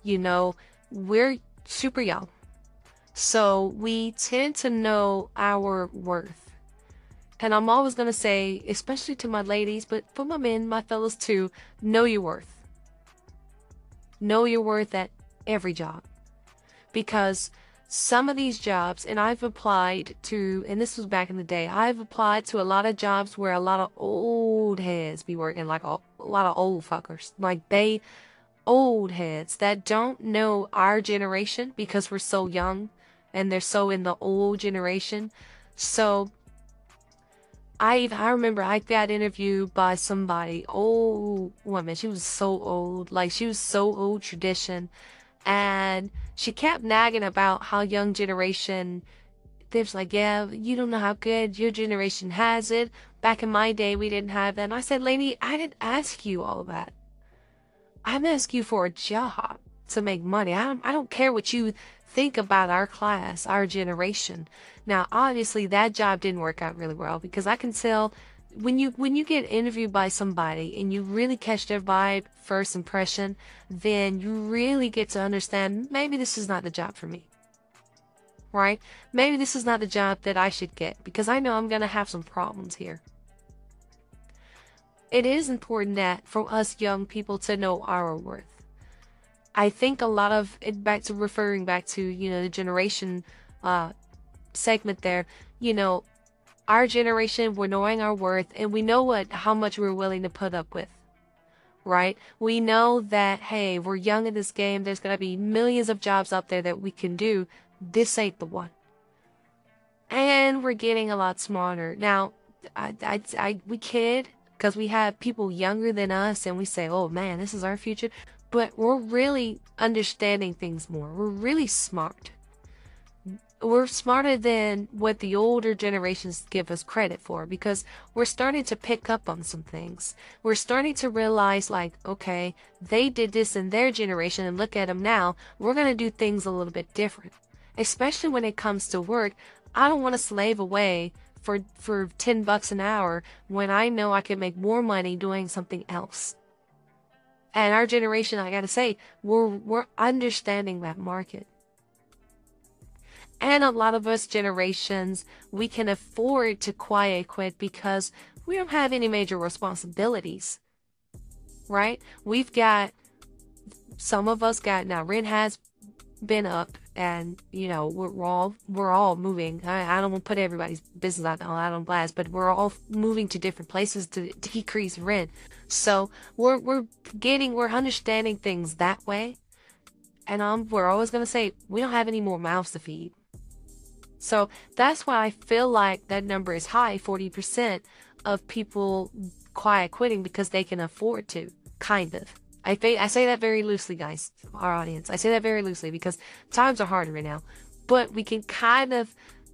you know, we're super young. So we tend to know our worth. And I'm always going to say, especially to my ladies, but for my men, my fellas too, know your worth. Know your worth at every job. Because some of these jobs, and I've applied to, and this was back in the day, I've applied to a lot of jobs where a lot of old heads be working, like a, a lot of old fuckers. Like they, old heads that don't know our generation because we're so young and they're so in the old generation. So I I remember I got interviewed by somebody, old woman. She was so old, like she was so old tradition and she kept nagging about how young generation there's like yeah you don't know how good your generation has it. Back in my day we didn't have that. And i said lady i didn't ask you all that. I'm asking you for a job to make money. I don't, I don't care what you think about our class our generation. Now obviously that job didn't work out really well because i can tell when you when you get interviewed by somebody and you really catch their vibe first impression then you really get to understand maybe this is not the job for me. Right? Maybe this is not the job that i should get because i know i'm going to have some problems here. It is important that for us young people to know our worth. I think a lot of it back to referring back to you know the generation uh segment there you know our generation, we're knowing our worth and we know what how much we're willing to put up with. Right? We know that hey, we're young in this game, there's gonna be millions of jobs out there that we can do. This ain't the one. And we're getting a lot smarter. Now, I, I, I we kid because we have people younger than us and we say, oh man, this is our future. But we're really understanding things more. We're really smart we're smarter than what the older generations give us credit for because we're starting to pick up on some things. We're starting to realize, like, okay, they did this in their generation and look at them now. We're going to do things a little bit different. Especially when it comes to work. I don't want to slave away for, for 10 bucks an hour when I know I can make more money doing something else. And our generation, I gotta say, we're, we're understanding that market. And a lot of us generations, we can afford to quiet quit because we don't have any major responsibilities. Right? We've got, some of us got, now rent has been up and, you know, we're all, we're all moving. I, I don't want to put everybody's business out, out on blast, but we're all moving to different places to decrease rent. So we're, we're getting, we're understanding things that way. And um, we're always going to say, we don't have any more mouths to feed. So that's why I feel like that number is high 40% of people quiet quitting because they can afford to, kind of. I, I say that very loosely, guys, our audience. I say that very loosely because times are hard right now. But we can kind of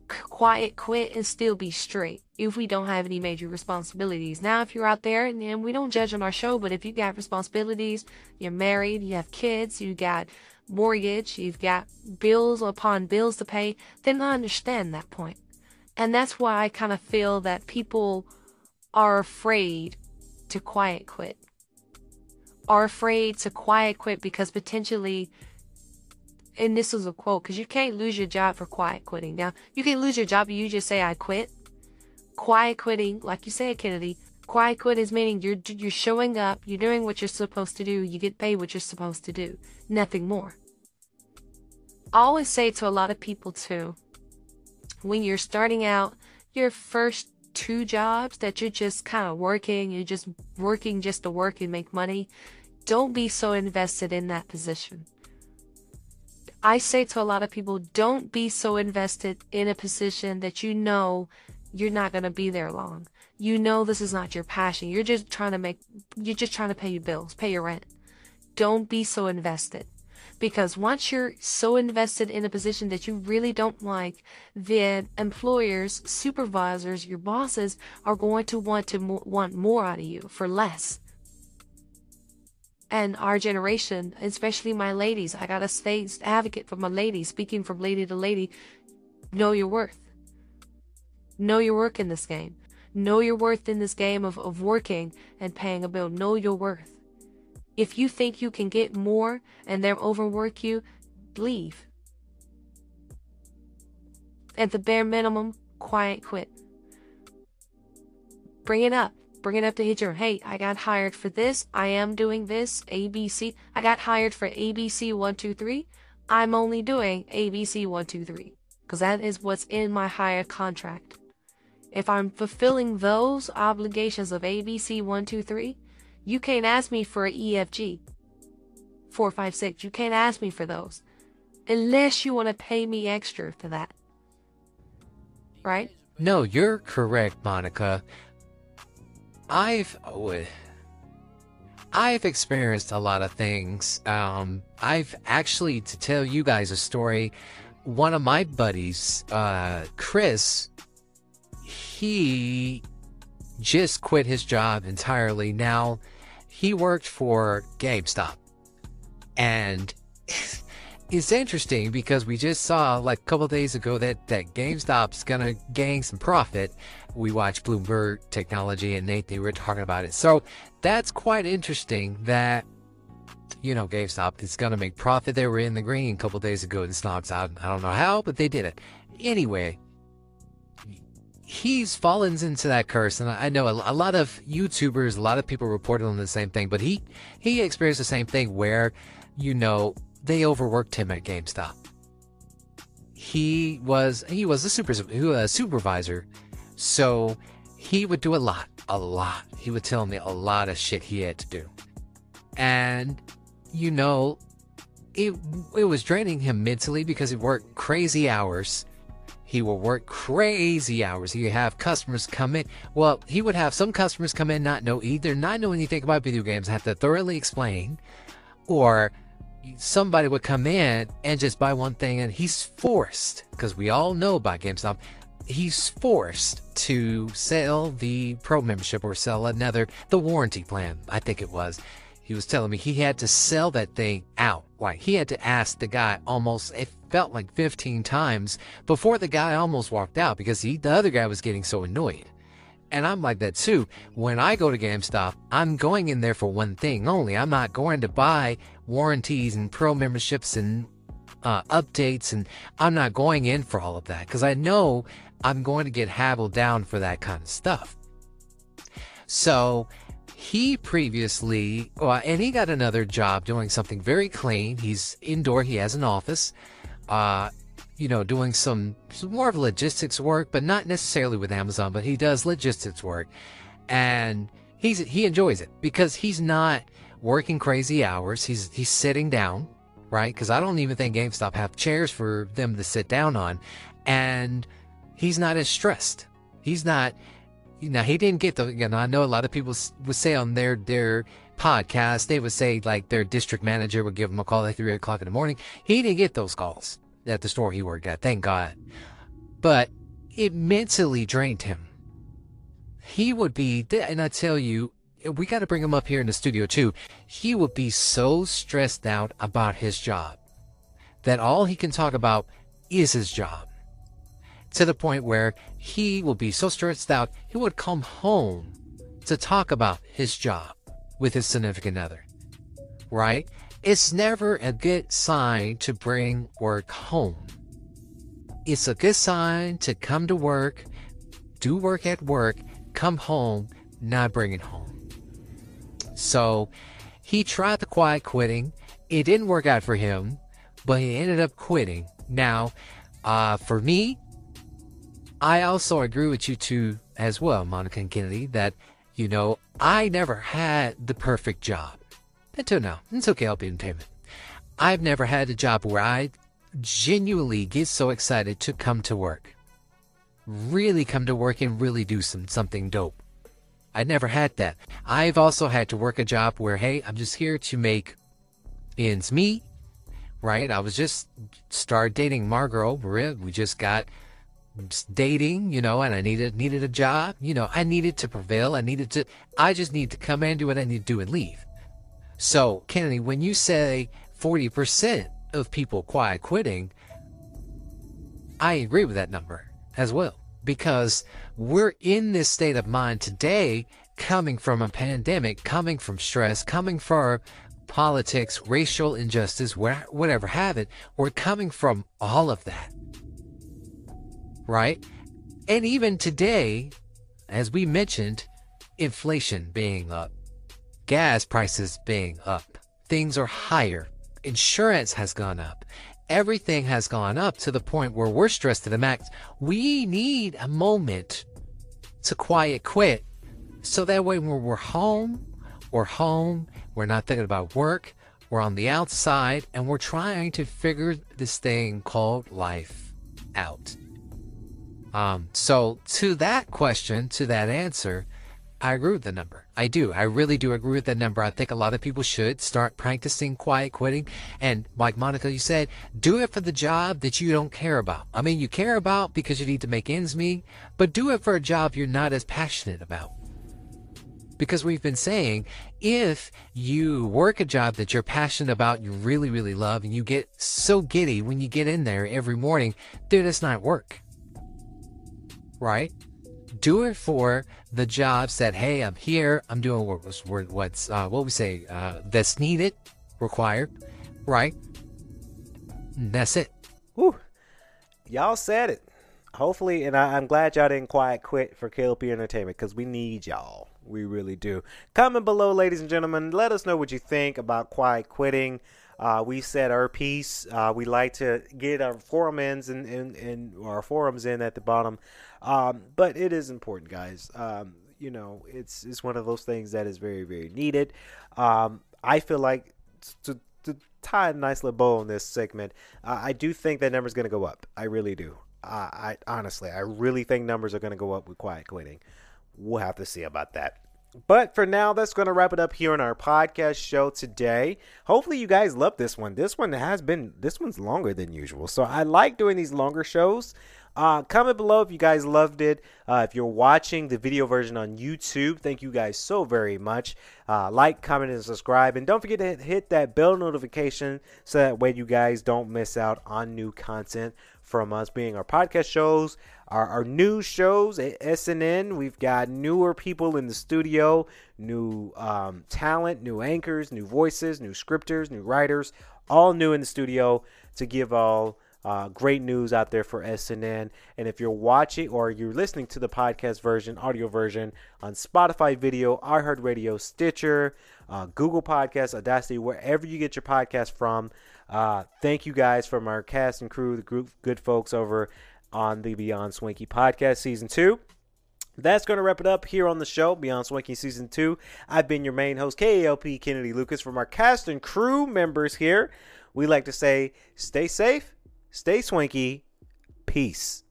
quiet quit and still be straight if we don't have any major responsibilities. Now, if you're out there and, and we don't judge on our show, but if you got responsibilities, you're married, you have kids, you got mortgage, you've got bills upon bills to pay, then I understand that point. And that's why I kind of feel that people are afraid to quiet quit. Are afraid to quiet quit because potentially and this is a quote because you can't lose your job for quiet quitting. Now, you can lose your job, you just say, I quit. Quiet quitting, like you said, Kennedy, quiet quit is meaning you're, you're showing up, you're doing what you're supposed to do, you get paid what you're supposed to do, nothing more. Always say to a lot of people, too, when you're starting out, your first two jobs that you're just kind of working, you're just working just to work and make money, don't be so invested in that position I say to a lot of people, don't be so invested in a position that you know you're not going to be there long. You know this is not your passion. You're just trying to make, you're just trying to pay your bills, pay your rent. Don't be so invested. Because once you're so invested in a position that you really don't like, then employers, supervisors, your bosses are going to want to mo- want more out of you for less and our generation, especially my ladies, I got a stay advocate for my ladies, speaking from lady to lady, know your worth. Know your work in this game. Know your worth in this game of, of working and paying a bill. Know your worth. If you think you can get more and they're overwork you, leave. At the bare minimum, quiet quit. Bring it up bring it up to HR. Hey, I got hired for this. I am doing this. ABC. I got hired for ABC 123. I'm only doing ABC 123 because that is what's in my hire contract. If I'm fulfilling those obligations of ABC 123, you can't ask me for an EFG 456. You can't ask me for those unless you want to pay me extra for that. Right? No, you're correct, Monica. I've oh, I've experienced a lot of things. Um, I've actually to tell you guys a story. One of my buddies, uh, Chris, he just quit his job entirely. Now he worked for GameStop, and it's interesting because we just saw like a couple days ago that that GameStop's gonna gain some profit. We watched Bloomberg Technology and Nate they were talking about it, so that's quite interesting. That you know GameStop is gonna make profit. They were in the green a couple days ago. The stock's out. I don't know how, but they did it anyway. He's fallen into that curse, and I know a, lot of YouTubers, a lot of people reported on the same thing. But he he experienced the same thing where you know they overworked him at GameStop. He was he was a super a supervisor, so he would do a lot, a lot. He would tell me a lot of shit he had to do, and you know, it it was draining him mentally because he worked crazy hours. He would work crazy hours. He'd have customers come in. Well, he would have some customers come in not know either not know anything about video games, have to thoroughly explain, or somebody would come in and just buy one thing and he's forced because we all know about GameStop he's forced to sell the pro membership or sell another the warranty plan I think it was he was telling me he had to sell that thing out like he had to ask the guy almost it felt like 15 times before the guy almost walked out because he the other guy was getting so annoyed and I'm like that too. When I go to GameStop, I'm going in there for one thing only. I'm not going to buy warranties and pro memberships and uh, updates, and I'm not going in for all of that because I know I'm going to get haggled down for that kind of stuff. So he previously, and he got another job doing something very clean. He's indoor, he has an office. Uh, you know, doing some, some more of logistics work, but not necessarily with Amazon, but he does logistics work. And he's he enjoys it because he's not working crazy hours. He's he's sitting down, right? Because I don't even think GameStop have chairs for them to sit down on, and he's not as stressed. He's not. You know, he didn't get the. You know, I know a lot of people would say on their their podcast, they would say like their district manager would give them a call at three o'clock in the morning. He didn't get those calls at the store he worked at. Thank God. But it mentally drained him. He would be, and I tell you, we got to bring him up here in the studio too. He would be so stressed out about his job that all he can talk about is his job. To the point where he will be so stressed out, he would come home to talk about his job with his significant other. Right? It's never a good sign to bring work home. It's a good sign to come to work, do work at work, come home, not bring it home. So he tried the quiet quitting. It didn't work out for him, but he ended up quitting. Now, uh, for me, I also agree with you too as well, Monica and Kennedy, that, you know, I never had the perfect job. Until now. It's KLP entertainment. I've never had a job where I genuinely get so excited to come to work. Really come to work and really do some something dope. I never had that. I've also had to work a job where, hey, I'm just here to make ends meet, right? I was just started dating Margot. We just got dating, you know, and I needed needed a job. You know, I needed to prevail. I needed to. I just need to come in, do what I need to do, and leave. So, Kennedy, when you say 40% of people quiet quitting, I agree with that number as well because we're in this state of mind today coming from a pandemic, coming from stress, coming from politics, racial injustice, whatever have it. We're coming from all of that. Right? And even today, as we mentioned, inflation being up, gas prices being up, things are higher insurance has gone up. Everything has gone up to the point where we're stressed to the max. We need a moment to quiet quit so that way when we're home, we're home, we're not thinking about work, we're on the outside, and we're trying to figure this thing called life out. Um, so, to that question, to that answer, I agree with the number. I do. I really do agree with that number. I think a lot of people should start practicing quiet quitting. And like Monica, you said, do it for the job that you don't care about. I mean, you care about because you need to make ends meet, but do it for a job you're not as passionate about. Because we've been saying, if you work a job that you're passionate about, you really, really love, and you get so giddy when you get in there every morning, dude, it's not work. Right? do it for the jobs that hey i'm here i'm doing what, what's uh, what we say uh, that's needed required right that's it Whew. y'all said it hopefully and I, am glad y'all didn't quiet quit for klp entertainment because we need y'all we really do comment below ladies and gentlemen let us know what you think about quiet quitting uh, we said our piece. Uh, we like to get our forum ends and, and, and our forums in at the bottom. Um, but it is important, guys. Um, you know, it's it's one of those things that is very very needed. Um, I feel like to to tie a nice little bow on this segment, uh, I do think that number's going to go up. I really do. I honestly, I really think numbers are going to go up with quiet quitting. We'll have to see about that. But for now, that's going to wrap it up here on our podcast show today. Hopefully, you guys love this one. This one has been, this one's longer than usual. So I like doing these longer shows. Uh, comment below if you guys loved it. Uh, if you're watching the video version on YouTube, thank you guys so very much. Uh, like, comment, and subscribe. And don't forget to hit that bell notification so that way you guys don't miss out on new content from us being our podcast shows, our, our news shows at SNN. We've got newer people in the studio, new um, talent, new anchors, new voices, new scripters, new writers, all new in the studio to give all uh, great news out there for SNN. And if you're watching or you're listening to the podcast version, audio version on Spotify video, iHeartRadio, Stitcher, uh, Google Podcasts, Audacity, wherever you get your podcast from, uh, thank you guys from our cast and crew, the group, good folks over on the Beyond Swanky podcast season two. That's going to wrap it up here on the show, Beyond Swanky Season 2. I've been your main host, KALP Kennedy Lucas. From our cast and crew members here, we like to say stay safe, stay swanky, peace.